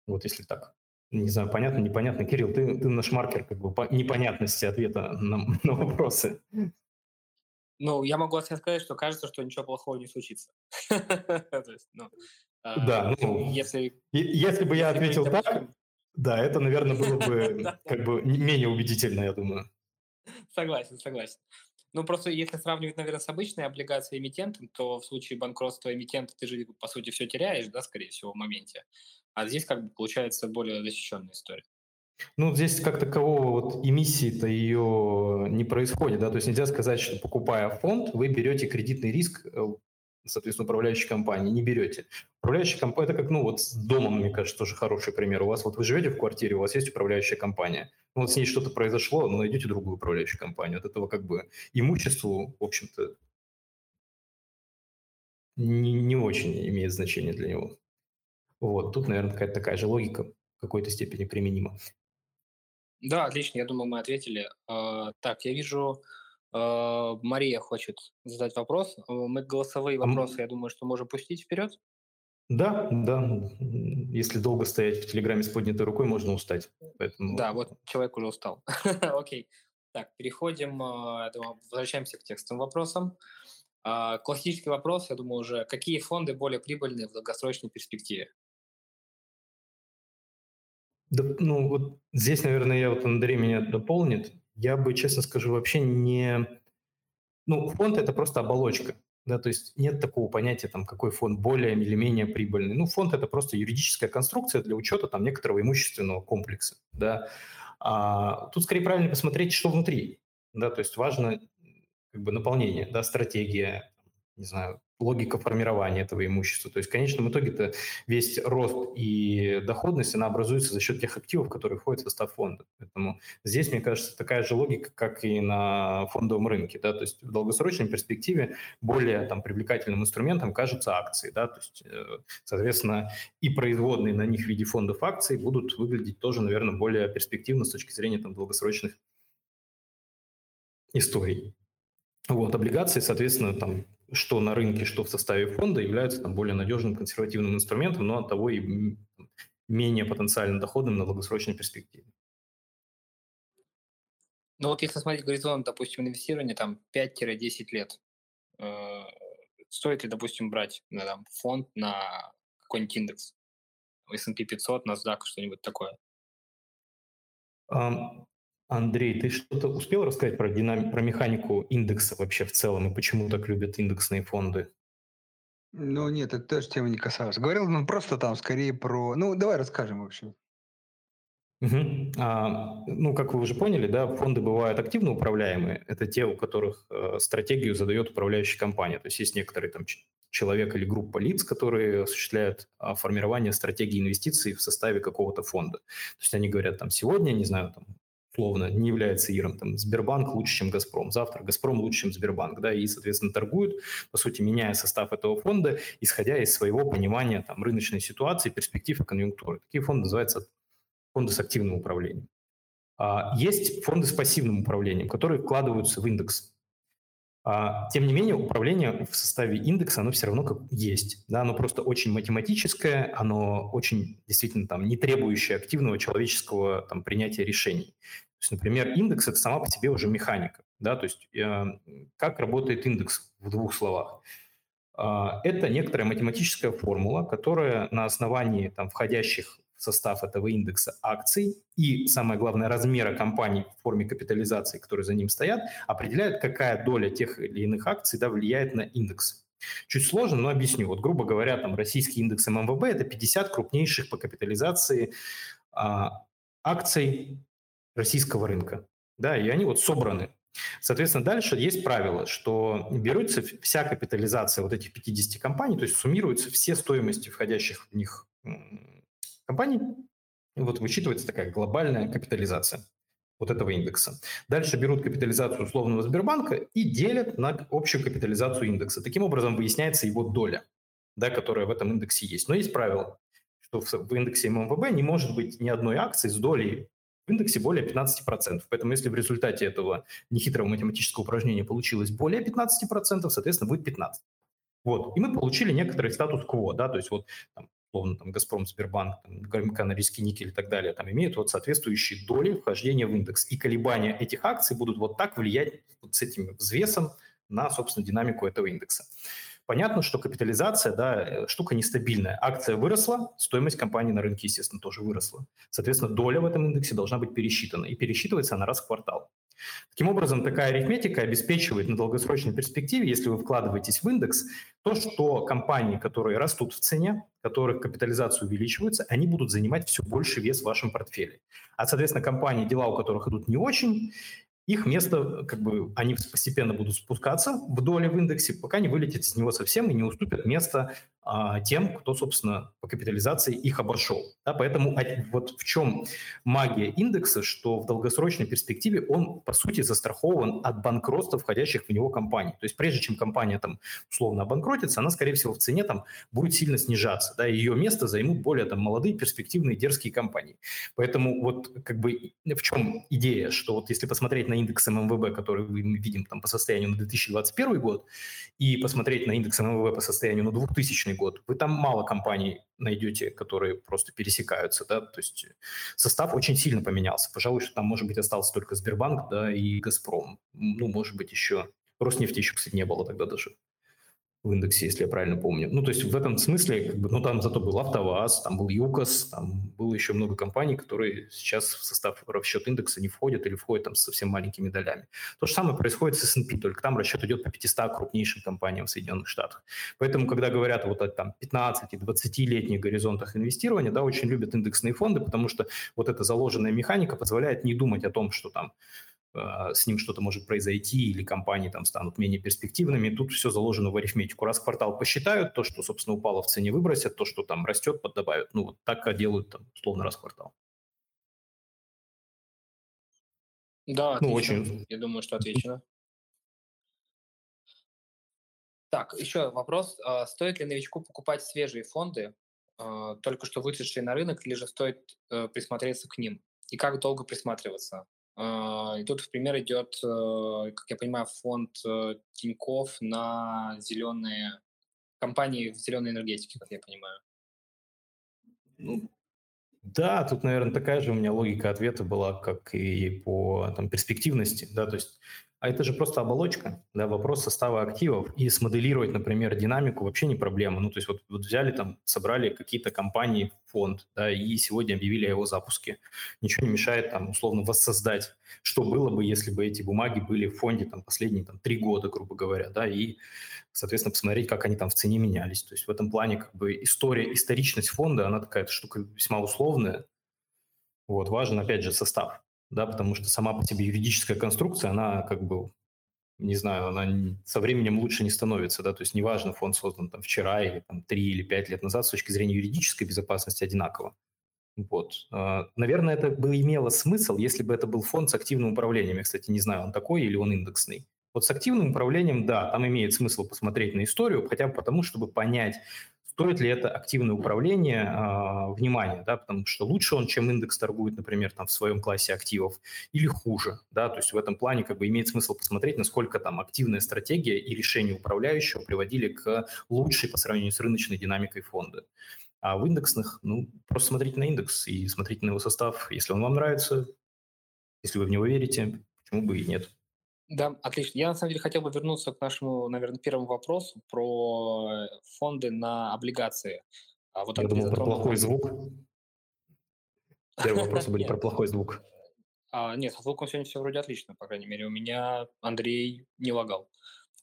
Вот если так. Не знаю, понятно, непонятно. Кирилл, ты, ты наш маркер как бы по непонятности ответа на, на вопросы.
Ну, я могу сказать, что кажется, что ничего плохого не случится.
Ну, да, а, ну, если, если бы я ответил так, да, это, наверное, было бы как бы менее убедительно, я думаю.
Согласен, согласен. Ну, просто если сравнивать, наверное, с обычной облигацией эмитентом, то в случае банкротства эмитента ты же, по сути, все теряешь, да, скорее всего, в моменте. А здесь как бы получается более защищенная история.
Ну, здесь как такового вот эмиссии-то ее не происходит, да, то есть нельзя сказать, что покупая фонд, вы берете кредитный риск, э, соответственно, управляющей компании, не берете. Управляющая компания, это как, ну, вот с домом, мне кажется, тоже хороший пример. У вас вот вы живете в квартире, у вас есть управляющая компания. Ну, вот с ней что-то произошло, но найдете другую управляющую компанию. От этого как бы имуществу, в общем-то, не, не очень имеет значение для него. Вот, тут, наверное, какая-то такая же логика, какой-то степени применимо.
Да, отлично, я думаю, мы ответили. А, так, я вижу, Мария хочет задать вопрос. Мы голосовые вопросы, я думаю, что можем пустить вперед.
Да, да. Если долго стоять в Телеграме с поднятой рукой, можно устать.
Поэтому... Да, вот человек уже устал. Окей. Так, переходим, а, возвращаемся к текстовым вопросам. Классический вопрос, я думаю, уже, какие фонды более прибыльные в долгосрочной перспективе?
Да, ну, вот здесь, наверное, я вот Андрей меня дополнит. Я бы, честно скажу, вообще не... Ну, фонд – это просто оболочка. Да, то есть нет такого понятия, там, какой фонд более или менее прибыльный. Ну, фонд – это просто юридическая конструкция для учета там, некоторого имущественного комплекса. Да. А тут скорее правильно посмотреть, что внутри. Да, то есть важно как бы наполнение, да, стратегия, не знаю, логика формирования этого имущества. То есть в конечном итоге-то весь рост и доходность, она образуется за счет тех активов, которые входят в состав фонда. Поэтому здесь, мне кажется, такая же логика, как и на фондовом рынке. Да? То есть в долгосрочной перспективе более там, привлекательным инструментом кажутся акции. Да? То есть, э, соответственно, и производные на них в виде фондов акций будут выглядеть тоже, наверное, более перспективно с точки зрения там, долгосрочных историй. Вот, облигации, соответственно, там что на рынке, что в составе фонда, являются там, более надежным консервативным инструментом, но от того и менее потенциально доходным на долгосрочной перспективе.
Ну вот если смотреть горизонт, допустим, инвестирования там 5-10 лет, э, стоит ли, допустим, брать на, там, фонд на какой-нибудь индекс? S&P 500, NASDAQ, что-нибудь такое?
Андрей, ты что-то успел рассказать про, динам... про механику индекса вообще в целом и почему так любят индексные фонды?
Ну нет, это тоже тема не касалась. Говорил, ну просто там скорее про... Ну давай расскажем, в общем.
Угу. А, ну, как вы уже поняли, да, фонды бывают активно управляемые. Это те, у которых э, стратегию задает управляющая компания. То есть есть некоторые там человек или группа лиц, которые осуществляют а, формирование стратегии инвестиций в составе какого-то фонда. То есть они говорят там сегодня, не знаю, там условно, не является ИРом, там, Сбербанк лучше, чем Газпром, завтра Газпром лучше, чем Сбербанк, да, и, соответственно, торгуют, по сути, меняя состав этого фонда, исходя из своего понимания там, рыночной ситуации, перспектив и конъюнктуры. Такие фонды называются фонды с активным управлением. А, есть фонды с пассивным управлением, которые вкладываются в индекс. А, тем не менее, управление в составе индекса, оно все равно как есть. Да, оно просто очень математическое, оно очень действительно там, не требующее активного человеческого там, принятия решений. То есть, например, индекс – это сама по себе уже механика. Да, то есть э, как работает индекс в двух словах? Э, это некоторая математическая формула, которая на основании там, входящих состав этого индекса акций и, самое главное, размера компаний в форме капитализации, которые за ним стоят, определяют, какая доля тех или иных акций да, влияет на индекс. Чуть сложно, но объясню. Вот, грубо говоря, там российский индекс ММВБ – это 50 крупнейших по капитализации а, акций российского рынка. Да, и они вот собраны Соответственно, дальше есть правило, что берется вся капитализация вот этих 50 компаний, то есть суммируются все стоимости входящих в них компаний. И вот высчитывается такая глобальная капитализация вот этого индекса. Дальше берут капитализацию условного Сбербанка и делят на общую капитализацию индекса. Таким образом выясняется его доля, да, которая в этом индексе есть. Но есть правило, что в индексе ММВБ не может быть ни одной акции с долей в индексе более 15%. Поэтому если в результате этого нехитрого математического упражнения получилось более 15%, соответственно, будет 15%. Вот. И мы получили некоторый статус-кво, да, то есть вот там, условно, там, Газпром, Сбербанк, ГМК, Норильский никель и так далее, там имеют вот соответствующие доли вхождения в индекс. И колебания этих акций будут вот так влиять вот с этим взвесом на, собственно, динамику этого индекса. Понятно, что капитализация, да, э, штука нестабильная. Акция выросла, стоимость компании на рынке, естественно, тоже выросла. Соответственно, доля в этом индексе должна быть пересчитана. И пересчитывается она раз в квартал. Таким образом, такая арифметика обеспечивает на долгосрочной перспективе, если вы вкладываетесь в индекс, то, что компании, которые растут в цене, которых капитализация увеличивается, они будут занимать все больше вес в вашем портфеле. А, соответственно, компании, дела у которых идут не очень, их место, как бы, они постепенно будут спускаться в доле в индексе, пока не вылетят из него совсем и не уступят место а, тем, кто, собственно, по капитализации их обошел. Да, поэтому вот в чем магия индекса, что в долгосрочной перспективе он, по сути, застрахован от банкротства входящих в него компаний. То есть прежде чем компания там условно обанкротится, она, скорее всего, в цене там будет сильно снижаться. Да, и ее место займут более там молодые, перспективные, дерзкие компании. Поэтому вот как бы в чем идея, что вот если посмотреть на индекс ММВБ, который мы видим там по состоянию на 2021 год, и посмотреть на индекс ММВБ по состоянию на 2000 год, вы там мало компаний найдете, которые просто пересекаются, да, то есть состав очень сильно поменялся. Пожалуй, что там, может быть, остался только Сбербанк, да, и Газпром. Ну, может быть, еще Роснефти еще, кстати, не было тогда даже в индексе, если я правильно помню. Ну, то есть в этом смысле, как бы, ну, там зато был АвтоВАЗ, там был ЮКОС, там было еще много компаний, которые сейчас в состав расчет индекса не входят или входят там с совсем маленькими долями. То же самое происходит с S&P, только там расчет идет по 500 крупнейшим компаниям в Соединенных Штатах. Поэтому, когда говорят вот о там 15 и 20-летних горизонтах инвестирования, да, очень любят индексные фонды, потому что вот эта заложенная механика позволяет не думать о том, что там с ним что-то может произойти, или компании там станут менее перспективными. Тут все заложено в арифметику. Раз в квартал посчитают, то, что, собственно, упало в цене, выбросят, то, что там растет, поддобавят. Ну, вот так делают там, условно, раз в квартал.
Да, ну, очень. Я думаю, что отвечено. Так, еще вопрос. А, стоит ли новичку покупать свежие фонды, а, только что вышедшие на рынок, или же стоит э, присмотреться к ним? И как долго присматриваться? А, и тут в пример идет, э, как я понимаю, фонд э, Тиньков на зеленые компании в зеленой энергетике, как я понимаю.
Ну, да, тут, наверное, такая же у меня логика ответа была, как и по там, перспективности. Да, то есть а это же просто оболочка, да, вопрос состава активов. И смоделировать, например, динамику вообще не проблема. Ну, то есть вот, вот взяли там, собрали какие-то компании фонд, да, и сегодня объявили о его запуске. Ничего не мешает там условно воссоздать, что было бы, если бы эти бумаги были в фонде там последние там три года, грубо говоря, да, и, соответственно, посмотреть, как они там в цене менялись. То есть в этом плане как бы история, историчность фонда, она такая штука весьма условная. Вот, важен, опять же, состав да, потому что сама по себе юридическая конструкция, она как бы, не знаю, она со временем лучше не становится, да, то есть неважно, фонд создан там вчера или там три или пять лет назад, с точки зрения юридической безопасности одинаково. Вот. А, наверное, это бы имело смысл, если бы это был фонд с активным управлением. Я, кстати, не знаю, он такой или он индексный. Вот с активным управлением, да, там имеет смысл посмотреть на историю, хотя бы потому, чтобы понять, стоит ли это активное управление э, внимания, да, потому что лучше он, чем индекс торгует, например, там в своем классе активов, или хуже, да, то есть в этом плане как бы имеет смысл посмотреть, насколько там активная стратегия и решения управляющего приводили к лучшей по сравнению с рыночной динамикой фонда. А в индексных, ну, просто смотрите на индекс и смотрите на его состав. Если он вам нравится, если вы в него верите, почему бы и нет.
Да, отлично. Я на самом деле хотел бы вернуться к нашему, наверное, первому вопросу про э, фонды на облигации.
А вот Я думал про плохой звук. Первые вопросы были про плохой звук.
А, нет, со звуком сегодня все вроде отлично, по крайней мере. У меня Андрей не лагал.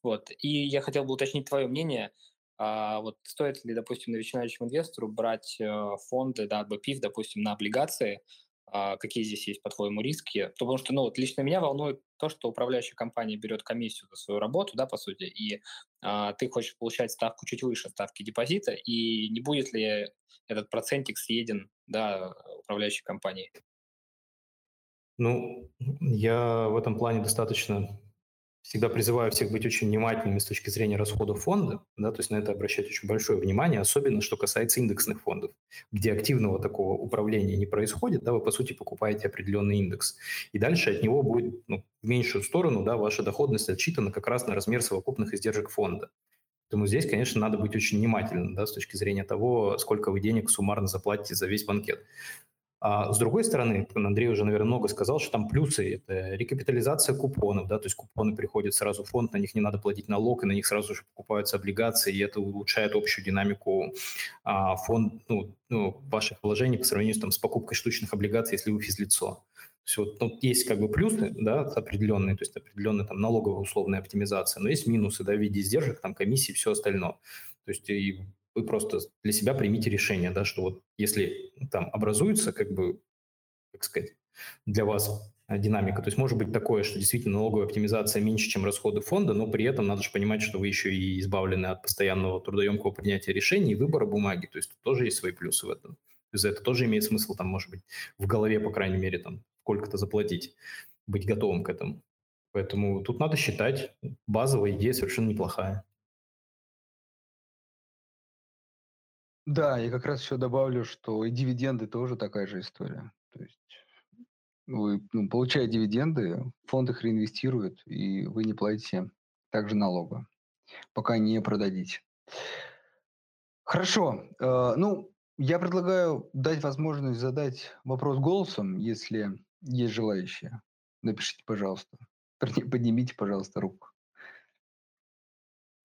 Вот. И я хотел бы уточнить твое мнение. А вот стоит ли, допустим, начинающему инвестору брать э, фонды, да, БПИФ, допустим, на облигации, а какие здесь есть, по-твоему, риски? Потому что, ну, вот лично меня волнует то, что управляющая компания берет комиссию за свою работу, да, по сути, и а, ты хочешь получать ставку чуть выше ставки депозита, и не будет ли этот процентик съеден, да, управляющей компанией?
Ну, я в этом плане достаточно всегда призываю всех быть очень внимательными с точки зрения расходов фонда, да, то есть на это обращать очень большое внимание, особенно что касается индексных фондов, где активного такого управления не происходит, да, вы по сути покупаете определенный индекс, и дальше от него будет ну, в меньшую сторону, да, ваша доходность отчитана как раз на размер совокупных издержек фонда. Поэтому здесь, конечно, надо быть очень внимательным да, с точки зрения того, сколько вы денег суммарно заплатите за весь банкет. А с другой стороны, Андрей уже, наверное, много сказал, что там плюсы – это рекапитализация купонов, да, то есть купоны приходят сразу в фонд, на них не надо платить налог, и на них сразу же покупаются облигации, и это улучшает общую динамику а, фонд, ну, ну, ваших вложений по сравнению там, с покупкой штучных облигаций, если вы физлицо. Все, ну, есть как бы плюсы, да, определенные, то есть определенная там налоговая условная оптимизация, но есть минусы, да, в виде издержек, там комиссии, все остальное. То есть и вы просто для себя примите решение, да, что вот если там образуется, как бы, как сказать, для вас динамика. То есть может быть такое, что действительно налоговая оптимизация меньше, чем расходы фонда, но при этом надо же понимать, что вы еще и избавлены от постоянного трудоемкого принятия решений и выбора бумаги. То есть тут тоже есть свои плюсы в этом. То есть это тоже имеет смысл, там, может быть, в голове, по крайней мере, там, сколько-то заплатить, быть готовым к этому. Поэтому тут надо считать, базовая идея совершенно неплохая.
Да, я как раз еще добавлю, что и дивиденды тоже такая же история. То есть вы, ну, получая дивиденды, фонд их реинвестирует, и вы не платите также налога, пока не продадите. Хорошо. Э, ну, я предлагаю дать возможность задать вопрос голосом, если есть желающие. Напишите, пожалуйста. Поднимите, пожалуйста, руку.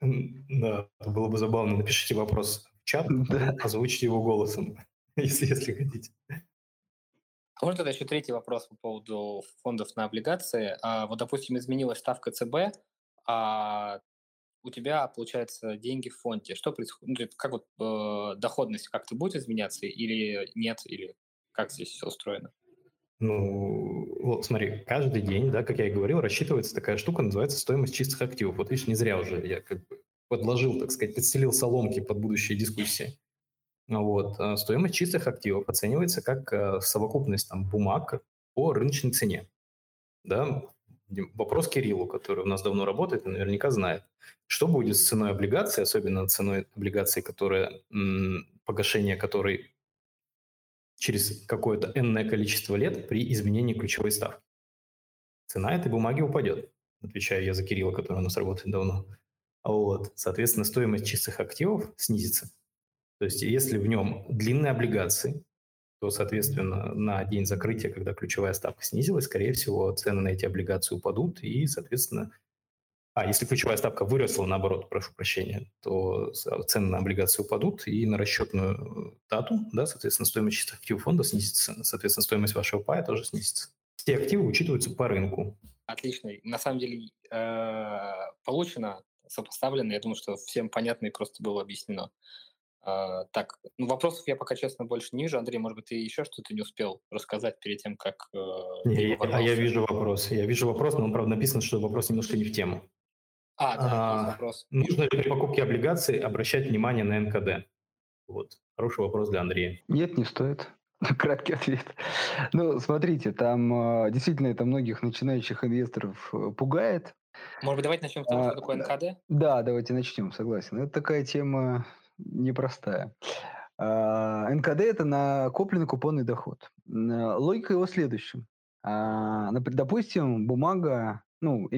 Да, было бы забавно. Напишите вопрос чат, да. озвучьте его голосом, если, если хотите.
А можно тогда еще третий вопрос по поводу фондов на облигации. А, вот, допустим, изменилась ставка ЦБ, а у тебя, получается, деньги в фонде. Что происходит? Ну, как вот э, доходность как-то будет изменяться или нет? Или как здесь все устроено?
Ну, вот смотри, каждый день, да, как я и говорил, рассчитывается такая штука, называется стоимость чистых активов. Вот видишь, не зря уже я как бы подложил, так сказать, подстелил соломки под будущие дискуссии. Вот. А стоимость чистых активов оценивается как э, совокупность там, бумаг по рыночной цене. Да? Вопрос Кириллу, который у нас давно работает, наверняка знает. Что будет с ценой облигации, особенно ценой облигации, которая, погашение которой через какое-то энное количество лет при изменении ключевой ставки. Цена этой бумаги упадет, отвечаю я за Кирилла, который у нас работает давно. Вот. Соответственно, стоимость чистых активов снизится. То есть если в нем длинные облигации, то, соответственно, на день закрытия, когда ключевая ставка снизилась, скорее всего, цены на эти облигации упадут, и, соответственно, а если ключевая ставка выросла, наоборот, прошу прощения, то цены на облигации упадут, и на расчетную дату, да, соответственно, стоимость чистых активов фонда снизится, соответственно, стоимость вашего пая тоже снизится. Все активы учитываются по рынку.
Отлично. На самом деле э, получено, сопоставлено. Я думаю, что всем понятно и просто было объяснено. Э, так, ну, вопросов я пока, честно, больше не вижу. Андрей, может быть, ты еще что-то не успел рассказать перед тем, как... Э,
не, я, а я вижу вопрос. Я вижу вопрос, но он, правда, написан, что вопрос немножко не в тему. А, да, а, вопрос. Нужно ли при покупке облигаций обращать внимание на НКД? Вот, хороший вопрос для Андрея.
Нет, не стоит. Краткий ответ. Ну, смотрите, там а, действительно это многих начинающих инвесторов э, пугает.
Может быть, давайте начнем с того, а, что такое НКД?
Да, давайте начнем, согласен. Это такая тема непростая. А, НКД – это накопленный купонный доход. Логика его в следующем. Допустим, бумага, ну,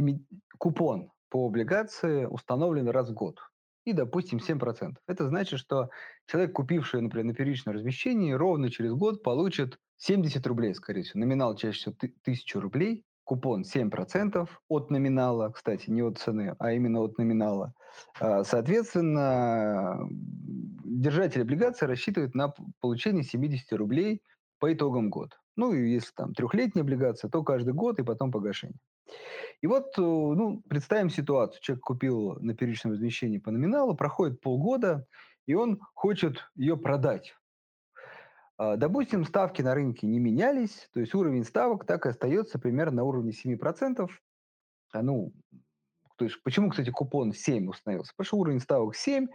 купон по облигации установлен раз в год. И, допустим, 7%. Это значит, что человек, купивший, например, на первичное размещение, ровно через год получит 70 рублей, скорее всего. Номинал чаще всего 1000 рублей, купон 7% от номинала, кстати, не от цены, а именно от номинала. А, соответственно, держатель облигации рассчитывает на получение 70 рублей по итогам года. Ну и если там трехлетняя облигация, то каждый год и потом погашение. И вот, э, ну, представим ситуацию. Человек купил на первичном размещении по номиналу, проходит полгода, и он хочет ее продать. А, допустим, ставки на рынке не менялись, то есть уровень ставок так и остается примерно на уровне 7%. А, ну, то есть почему, кстати, купон 7 установился? Потому что уровень ставок 7%,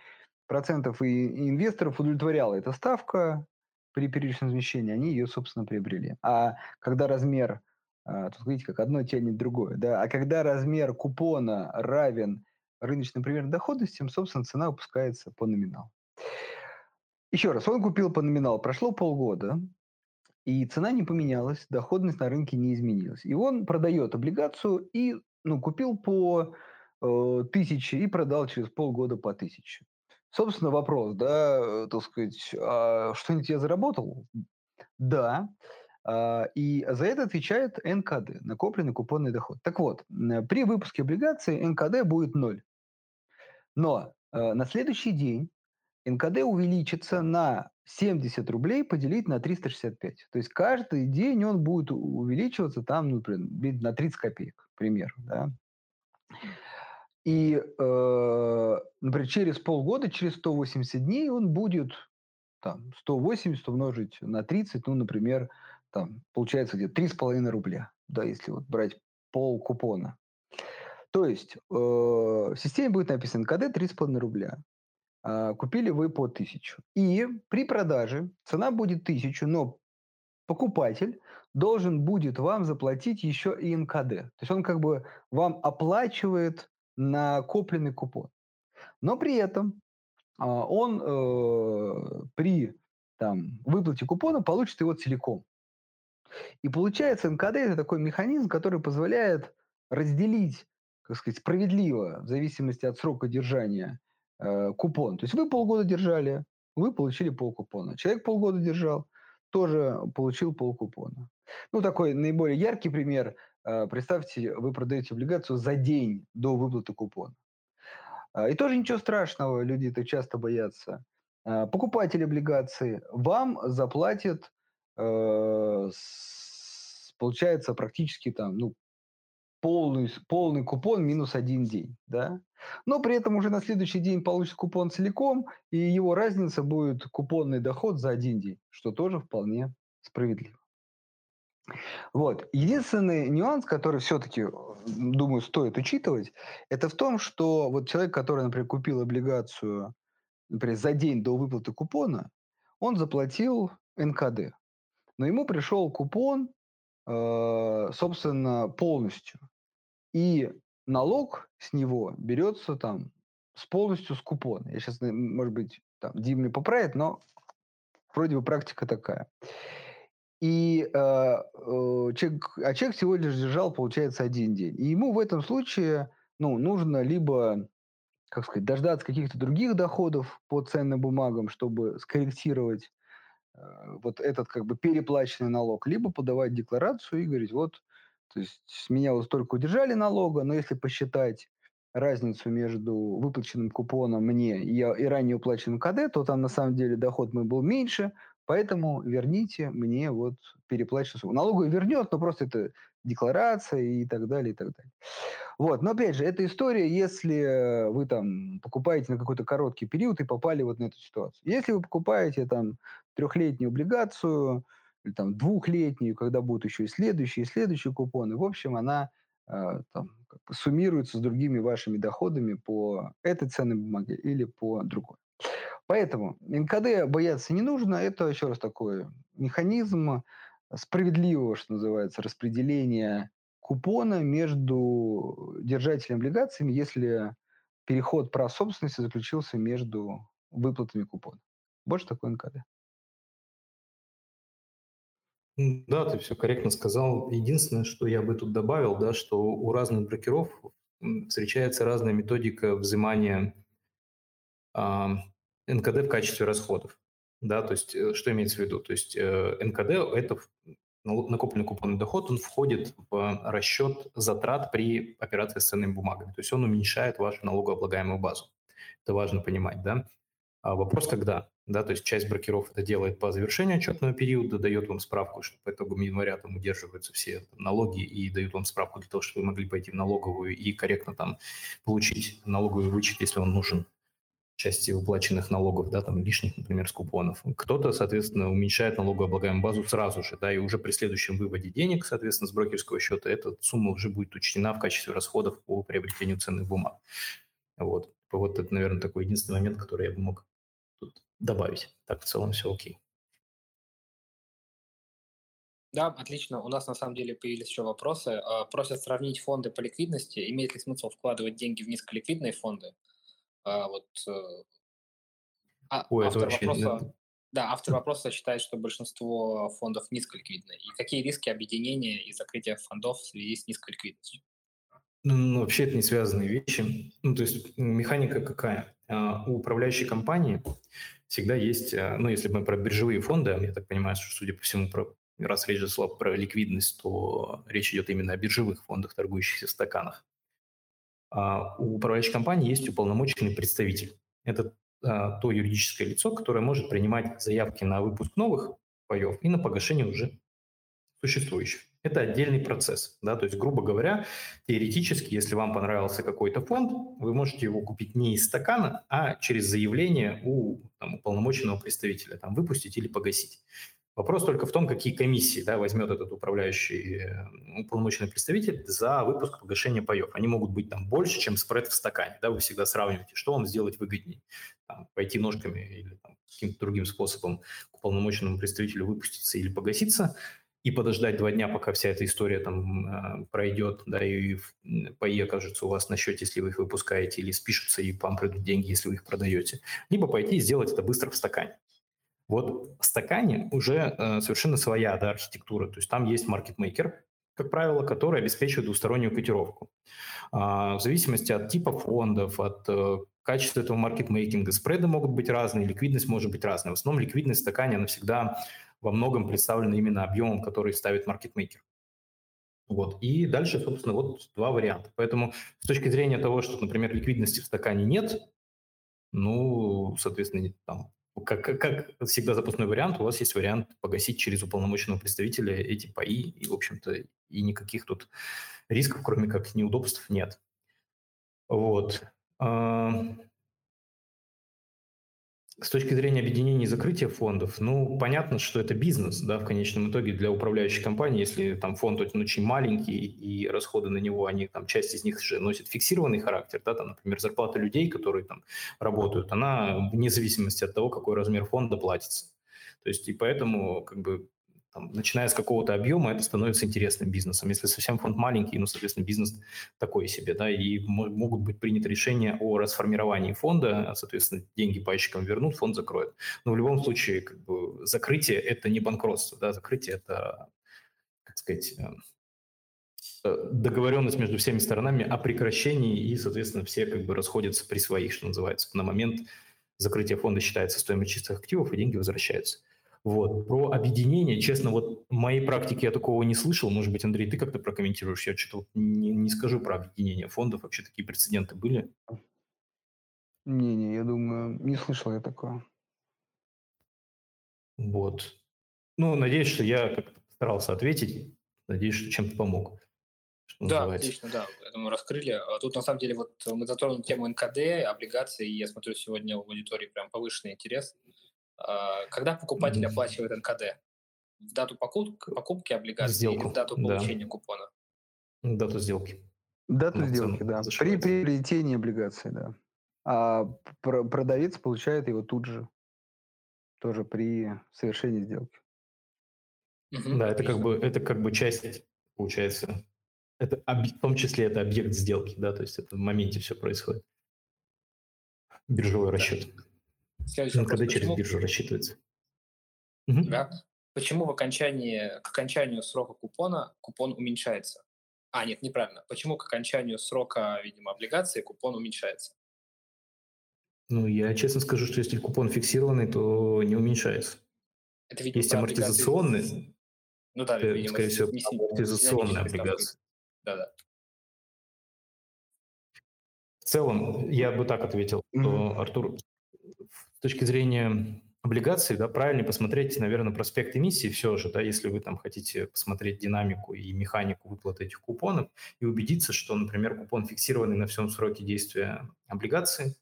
и, инвесторов удовлетворяла эта ставка при первичном размещении, они ее, собственно, приобрели. А когда размер а, тут видите, как одно тянет другое. Да? А когда размер купона равен рыночным примерным доходностям, собственно, цена опускается по номиналу. Еще раз, он купил по номиналу, прошло полгода, и цена не поменялась, доходность на рынке не изменилась. И он продает облигацию и ну, купил по э, тысяче и продал через полгода по тысяче. Собственно, вопрос, да, э, так сказать, а что-нибудь я заработал? Да. А, и за это отвечает НКД, накопленный купонный доход. Так вот, при выпуске облигаций НКД будет ноль. Но э, на следующий день НКД увеличится на 70 рублей поделить на 365. То есть каждый день он будет увеличиваться там, например, на 30 копеек, к примеру. Да? И, э, например, через полгода, через 180 дней он будет там, 180 умножить на 30, ну, например, там, получается где-то 3,5 рубля. да, если вот брать пол купона. То есть э, в системе будет написано КД 3,5 рубля. Э, купили вы по 1000. И при продаже цена будет 1000, но покупатель должен будет вам заплатить еще и НКД. То есть он как бы вам оплачивает накопленный купон. Но при этом э, он э, при там, выплате купона получит его целиком. И получается, НКД – это такой механизм, который позволяет разделить, как сказать, справедливо, в зависимости от срока держания, э, купон. То есть вы полгода держали, вы получили полкупона. Человек полгода держал, тоже получил полкупона. Ну, такой наиболее яркий пример. Э, представьте, вы продаете облигацию за день до выплаты купона. Э, и тоже ничего страшного, люди это часто боятся. Э, покупатель облигации вам заплатит Э, получается практически там, ну, полный, полный купон минус один день, да. Но при этом уже на следующий день получит купон целиком, и его разница будет купонный доход за один день, что тоже вполне справедливо. Вот. Единственный нюанс, который все-таки, думаю, стоит учитывать, это в том, что вот человек, который, например, купил облигацию, например, за день до выплаты купона, он заплатил НКД но ему пришел купон, э, собственно, полностью. И налог с него берется там с полностью с купона. Я сейчас, может быть, там, Дим мне поправит, но вроде бы практика такая. И э, э, человек, а человек всего лишь держал, получается, один день. И ему в этом случае ну, нужно либо, как сказать, дождаться каких-то других доходов по ценным бумагам, чтобы скорректировать Э, вот этот как бы переплаченный налог, либо подавать декларацию и говорить, вот, то есть с меня вот столько удержали налога, но если посчитать разницу между выплаченным купоном мне и, и ранее уплаченным КД, то там на самом деле доход мой был меньше, поэтому верните мне вот переплаченную сумму. Налоговый вернет, но просто это декларация и так далее, и так далее. Вот, но опять же, эта история, если вы там покупаете на какой-то короткий период и попали вот на эту ситуацию. Если вы покупаете там трехлетнюю облигацию, или там двухлетнюю, когда будут еще и следующие, и следующие купоны, в общем, она э, там, как бы суммируется с другими вашими доходами по этой ценной бумаге или по другой. Поэтому НКД бояться не нужно. Это, еще раз, такой механизм справедливого, что называется, распределения купона между держателем облигациями, если переход прав собственности заключился между выплатами купона. Больше такой НКД.
Да, ты все корректно сказал. Единственное, что я бы тут добавил, да, что у разных брокеров встречается разная методика взимания э, НКД в качестве расходов. Да, то есть э, что имеется в виду? То есть э, НКД – это накопленный купонный доход, он входит в расчет затрат при операции с ценными бумагами. То есть он уменьшает вашу налогооблагаемую базу. Это важно понимать, да? А вопрос, когда? Да, то есть часть брокеров это делает по завершению отчетного периода, дает вам справку, что по итогам января там удерживаются все налоги и дают вам справку для того, чтобы вы могли пойти в налоговую и корректно там получить налоговый вычет, если он нужен части уплаченных налогов, да, там лишних, например, с купонов. Кто-то, соответственно, уменьшает налогооблагаемую базу сразу же, да, и уже при следующем выводе денег, соответственно, с брокерского счета эта сумма уже будет учтена в качестве расходов по приобретению ценных бумаг. Вот. Вот это, наверное, такой единственный момент, который я бы мог тут добавить. Так, в целом все окей.
Да, отлично. У нас на самом деле появились еще вопросы. А, просят сравнить фонды по ликвидности. Имеет ли смысл вкладывать деньги в низколиквидные фонды? А, вот, э, а, Ой, автор вообще... вопроса, да, автор вопроса считает, что большинство фондов низколиквидны. И какие риски объединения и закрытия фондов в связи с низкой ликвидностью?
Ну, вообще это не связанные вещи. Ну, то есть механика какая? А, у управляющей компании всегда есть, а, ну, если мы про биржевые фонды, я так понимаю, что, судя по всему, про, раз речь зашла про ликвидность, то речь идет именно о биржевых фондах, торгующихся в стаканах. А у управляющей компании есть уполномоченный представитель. Это то юридическое лицо, которое может принимать заявки на выпуск новых паев и на погашение уже существующих. Это отдельный процесс. Да? То есть, грубо говоря, теоретически, если вам понравился какой-то фонд, вы можете его купить не из стакана, а через заявление у там, уполномоченного представителя, там, выпустить или погасить. Вопрос только в том, какие комиссии да, возьмет этот управляющий э, уполномоченный представитель за выпуск погашения паев. Они могут быть там больше, чем спред в стакане. Да, вы всегда сравниваете, что вам сделать выгоднее. Там, пойти ножками или каким-то другим способом к уполномоченному представителю выпуститься или погаситься и подождать два дня, пока вся эта история там э, пройдет, да, и паи окажутся у вас на счете, если вы их выпускаете, или спишутся, и вам придут деньги, если вы их продаете. Либо пойти и сделать это быстро в стакане. Вот в стакане уже э, совершенно своя да, архитектура. То есть там есть маркетмейкер, как правило, который обеспечивает двустороннюю котировку. А, в зависимости от типа фондов, от э, качества этого маркетмейкинга, спреды могут быть разные, ликвидность может быть разная. В основном ликвидность в стакане, она всегда во многом представлена именно объемом, который ставит маркетмейкер. Вот. И дальше, собственно, вот два варианта. Поэтому с точки зрения того, что, например, ликвидности в стакане нет, ну, соответственно, там как, как, как всегда запасной вариант, у вас есть вариант погасить через уполномоченного представителя эти паи, и, в общем-то, и никаких тут рисков, кроме как неудобств, нет. Вот. С точки зрения объединения и закрытия фондов, ну, понятно, что это бизнес, да, в конечном итоге для управляющей компании, если там фонд очень, маленький и расходы на него, они там, часть из них же носит фиксированный характер, да, там, например, зарплата людей, которые там работают, она вне зависимости от того, какой размер фонда платится. То есть и поэтому как бы там, начиная с какого-то объема, это становится интересным бизнесом. Если совсем фонд маленький, ну, соответственно, бизнес такой себе, да, и могут быть приняты решения о расформировании фонда, а, соответственно, деньги пайщикам вернут, фонд закроет. Но в любом случае, как бы, закрытие – это не банкротство, да, закрытие – это, как сказать, э, э, договоренность между всеми сторонами о прекращении, и, соответственно, все как бы расходятся при своих, что называется. На момент закрытия фонда считается стоимость чистых активов, и деньги возвращаются. Вот. Про объединение, честно, вот в моей практике я такого не слышал. Может быть, Андрей, ты как-то прокомментируешь? Я что-то не, не скажу про объединение фондов. Вообще такие прецеденты были?
Не-не, я думаю, не слышал я такого.
Вот. Ну, надеюсь, что я как-то старался ответить. Надеюсь, что чем-то помог.
Что да, называется. отлично, да. Я думаю, раскрыли. А тут, на самом деле, вот мы затронули тему НКД, облигаций, и я смотрю, сегодня в аудитории прям повышенный интерес. А, когда покупатель оплачивает НКД? В дату покупки, покупки облигаций Сделку. или в дату получения да. купона?
Дату сделки.
Дату ну, сделки, да. При приобретении облигации, да. А продавец получает его тут же, тоже при совершении сделки.
Угу, да, это как бы это как бы часть получается. Это в том числе это объект сделки, да, то есть это в моменте все происходит. Биржевой расчет. Следующий ну, вопрос. Когда через биржу рассчитывается.
Да. Почему в окончании, к окончанию срока купона купон уменьшается? А, нет, неправильно. Почему к окончанию срока, видимо, облигации купон уменьшается?
Ну, я честно скажу, что если купон фиксированный, то не уменьшается. Это, видимо, Есть амортизационные. Ну да, это, видимо, скорее всего, амортизационные облигации. Да-да. В целом, я бы так ответил, что, Артур, точки зрения облигаций, да, правильнее посмотреть, наверное, проспект эмиссии все же, да, если вы там хотите посмотреть динамику и механику выплаты этих купонов и убедиться, что, например, купон фиксированный на всем сроке действия облигации,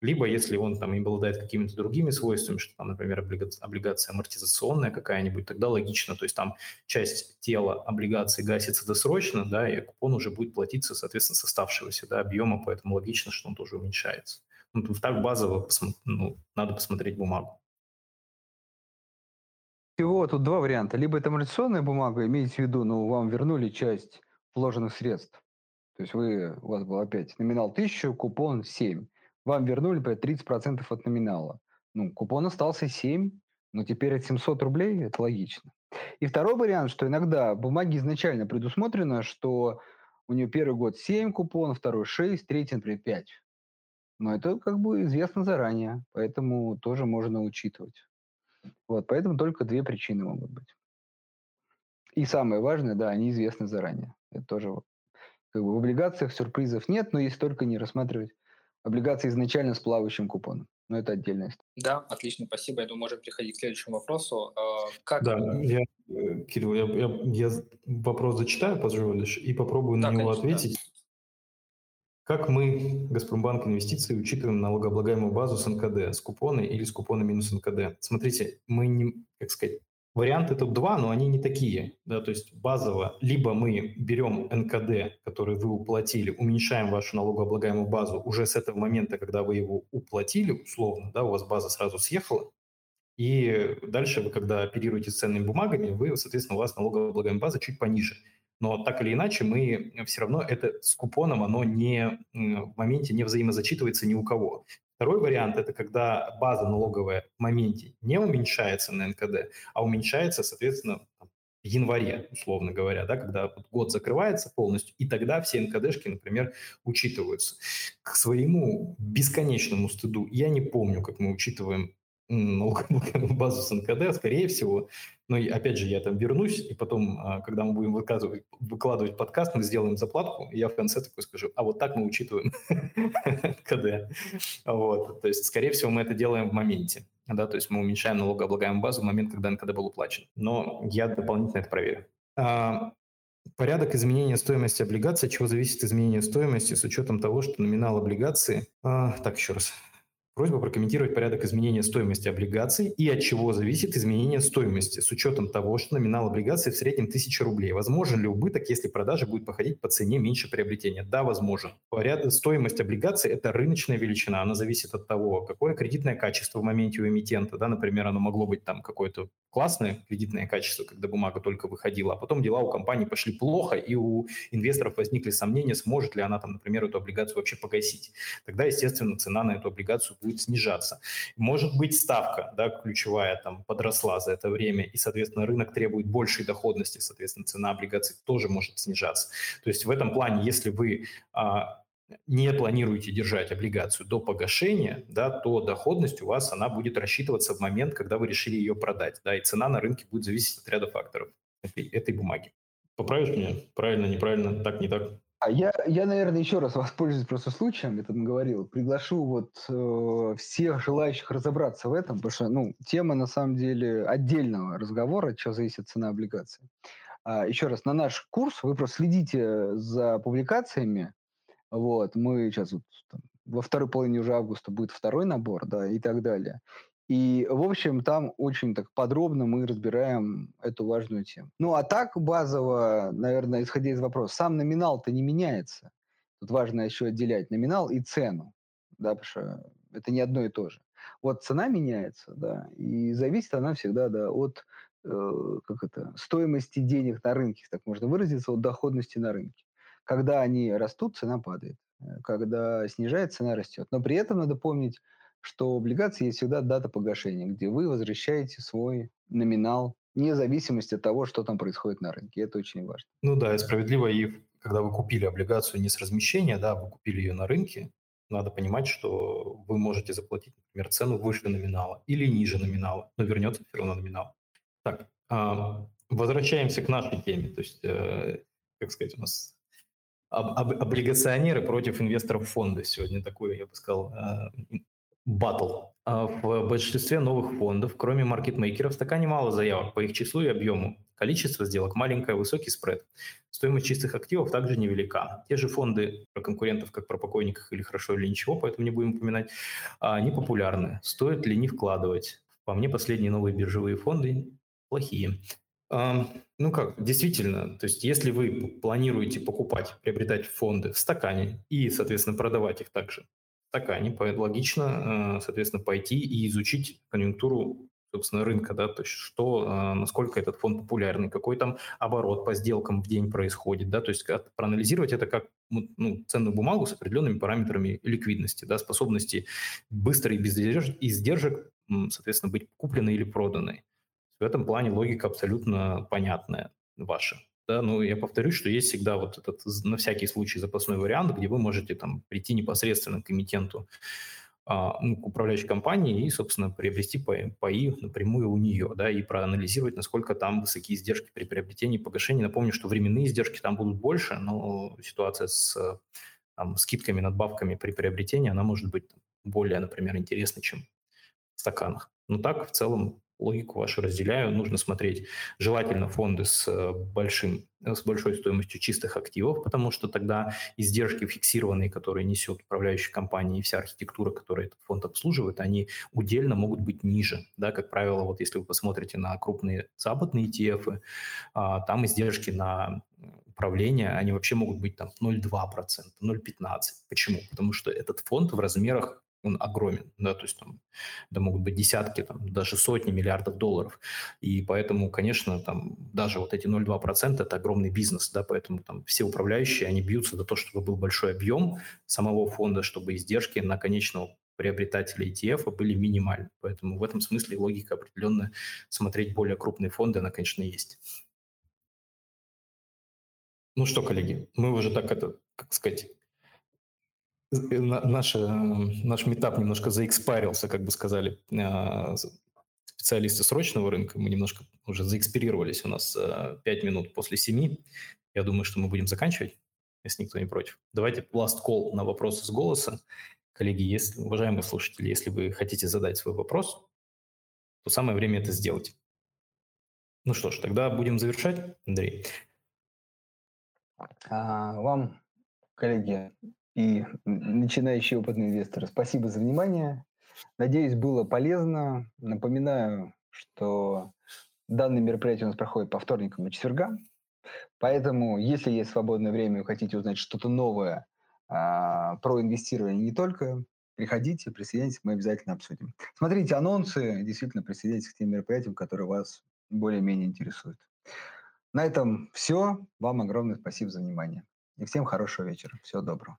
либо если он там обладает какими-то другими свойствами, что там, например, облигация амортизационная какая-нибудь, тогда логично, то есть там часть тела облигации гасится досрочно, да, и купон уже будет платиться, соответственно, с оставшегося да, объема, поэтому логично, что он тоже уменьшается. Ну, так базово ну, надо посмотреть бумагу.
Всего тут два варианта. Либо это амортизационная бумага, имейте в виду, ну, вам вернули часть вложенных средств. То есть вы, у вас был опять номинал 1000, купон 7. Вам вернули, например, 30% от номинала. Ну, купон остался 7, но теперь это 700 рублей, это логично. И второй вариант, что иногда в бумаге изначально предусмотрено, что у нее первый год 7 купонов, второй 6, третий, например, 5. Но это как бы известно заранее, поэтому тоже можно учитывать. Вот, поэтому только две причины могут быть. И самое важное, да, они известны заранее. Это тоже как бы в облигациях сюрпризов нет, но если только не рассматривать облигации изначально с плавающим купоном. Но это отдельная история.
Да, отлично, спасибо. Я думаю, можем переходить к следующему вопросу. А,
как... Да, я, э, Кирилл, я, я, я вопрос зачитаю, позволишь, и попробую да, на него конечно, ответить. Да. Как мы, Газпромбанк Инвестиции, учитываем налогооблагаемую базу с НКД, с купоны или с купона минус НКД? Смотрите, мы не, как сказать, Варианты тут два, но они не такие. Да, то есть базово либо мы берем НКД, который вы уплатили, уменьшаем вашу налогооблагаемую базу уже с этого момента, когда вы его уплатили, условно, да, у вас база сразу съехала, и дальше вы, когда оперируете с ценными бумагами, вы, соответственно, у вас налогооблагаемая база чуть пониже. Но так или иначе, мы все равно это с купоном, оно не в моменте не взаимозачитывается ни у кого. Второй вариант – это когда база налоговая в моменте не уменьшается на НКД, а уменьшается, соответственно, в январе, условно говоря, да, когда год закрывается полностью, и тогда все НКДшки, например, учитываются. К своему бесконечному стыду я не помню, как мы учитываем налоговую базу с НКД, скорее всего, но опять же, я там вернусь, и потом, а, когда мы будем выкладывать, выкладывать подкаст, мы сделаем заплатку, и я в конце такой скажу, а вот так мы учитываем НКД. Вот. То есть, скорее всего, мы это делаем в моменте. Да, то есть мы уменьшаем налогооблагаемую базу в момент, когда НКД был уплачен. Но я дополнительно это проверю. А, порядок изменения стоимости облигаций, от чего зависит изменение стоимости с учетом того, что номинал облигации... А, так, еще раз. Просьба прокомментировать порядок изменения стоимости облигаций и от чего зависит изменение стоимости с учетом того, что номинал облигаций в среднем 1000 рублей. Возможен ли убыток, если продажа будет походить по цене меньше приобретения? Да, возможен. Порядок, стоимость облигаций – это рыночная величина. Она зависит от того, какое кредитное качество в моменте у эмитента. Да, например, оно могло быть там какое-то классное кредитное качество, когда бумага только выходила, а потом дела у компании пошли плохо, и у инвесторов возникли сомнения, сможет ли она там, например, эту облигацию вообще погасить. Тогда, естественно, цена на эту облигацию будет снижаться. Может быть, ставка, да, ключевая, там, подросла за это время, и, соответственно, рынок требует большей доходности, соответственно, цена облигаций тоже может снижаться. То есть в этом плане, если вы а, не планируете держать облигацию до погашения, да, то доходность у вас она будет рассчитываться в момент, когда вы решили ее продать, да, и цена на рынке будет зависеть от ряда факторов этой, этой бумаги. Поправишь меня? Правильно, неправильно, так, не так?
А я, я, наверное, еще раз воспользуюсь просто случаем, я там говорил, приглашу вот э, всех желающих разобраться в этом, потому что, ну, тема на самом деле отдельного разговора, от чего зависит цена облигаций. А, еще раз, на наш курс вы просто следите за публикациями, вот, мы сейчас вот, там, во второй половине уже августа будет второй набор, да, и так далее. И, в общем, там очень так подробно мы разбираем эту важную тему. Ну, а так базово, наверное, исходя из вопроса, сам номинал-то не меняется. Тут важно еще отделять номинал и цену, да, потому что это не одно и то же. Вот цена меняется, да, и зависит она всегда, да, от э, как это, стоимости денег на рынке, так можно выразиться, от доходности на рынке. Когда они растут, цена падает. Э, когда снижается, цена растет. Но при этом надо помнить, что у облигаций есть всегда дата погашения, где вы возвращаете свой номинал вне зависимости от того, что там происходит на рынке. Это очень важно.
Ну да, и справедливо, и когда вы купили облигацию не с размещения, да, вы купили ее на рынке, надо понимать, что вы можете заплатить, например, цену выше номинала или ниже номинала, но вернется все равно номинал. Так, возвращаемся к нашей теме. То есть, э, как сказать, у нас об, об, облигационеры против инвесторов фонда. Сегодня такой, я бы сказал, батл. А в большинстве новых фондов, кроме маркетмейкеров, в стакане мало заявок по их числу и объему. Количество сделок маленькое, высокий спред. Стоимость чистых активов также невелика. Те же фонды про конкурентов, как про покойников или хорошо или ничего, поэтому не будем упоминать, они популярны. Стоит ли не вкладывать? По мне, последние новые биржевые фонды плохие. Ну как, действительно, то есть если вы планируете покупать, приобретать фонды в стакане и, соответственно, продавать их также стакане, логично, э, соответственно, пойти и изучить конъюнктуру собственно, рынка, да, то есть что, э, насколько этот фонд популярный, какой там оборот по сделкам в день происходит, да, то есть проанализировать это как ну, ценную бумагу с определенными параметрами ликвидности, да, способности быстро и без издержек, соответственно, быть купленной или проданной. В этом плане логика абсолютно понятная ваша. Да, ну, я повторюсь, что есть всегда вот этот на всякий случай запасной вариант, где вы можете там прийти непосредственно к эмитенту, а, ну, к управляющей компании и, собственно, приобрести паи напрямую у нее, да, и проанализировать, насколько там высокие издержки при приобретении и погашении. Напомню, что временные издержки там будут больше, но ситуация с там, скидками, надбавками при приобретении, она может быть более, например, интересна, чем в стаканах. Но так, в целом, логику вашу разделяю. Нужно смотреть желательно фонды с, э, большим, с большой стоимостью чистых активов, потому что тогда издержки фиксированные, которые несет управляющая компания и вся архитектура, которую этот фонд обслуживает, они удельно могут быть ниже. Да, как правило, вот если вы посмотрите на крупные западные ETF, а, там издержки на управления, они вообще могут быть там 0,2%, 0,15%. Почему? Потому что этот фонд в размерах он огромен, да, то есть там это могут быть десятки, там, даже сотни миллиардов долларов, и поэтому, конечно, там даже вот эти 0,2% это огромный бизнес, да, поэтому там все управляющие, они бьются за то, чтобы был большой объем самого фонда, чтобы издержки на конечного приобретателя ETF были минимальны, поэтому в этом смысле логика определенно смотреть более крупные фонды, она, конечно, есть. Ну что, коллеги, мы уже так это, как сказать, наш, наш метап немножко заэкспарился, как бы сказали а, специалисты срочного рынка. Мы немножко уже заэкспирировались. У нас 5 минут после 7. Я думаю, что мы будем заканчивать, если никто не против. Давайте last call на вопросы с голоса. Коллеги, если, уважаемые слушатели, если вы хотите задать свой вопрос, то самое время это сделать. Ну что ж, тогда будем завершать, Андрей.
А, вам, коллеги и начинающие опытные инвесторы, спасибо за внимание. Надеюсь, было полезно. Напоминаю, что данное мероприятие у нас проходит по вторникам и четвергам. Поэтому, если есть свободное время и хотите узнать что-то новое а, про инвестирование не только, приходите, присоединяйтесь, мы обязательно обсудим. Смотрите анонсы, действительно присоединяйтесь к тем мероприятиям, которые вас более-менее интересуют. На этом все. Вам огромное спасибо за внимание. И всем хорошего вечера. Всего доброго.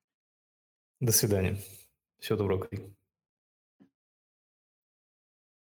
До свидания. Всего доброго.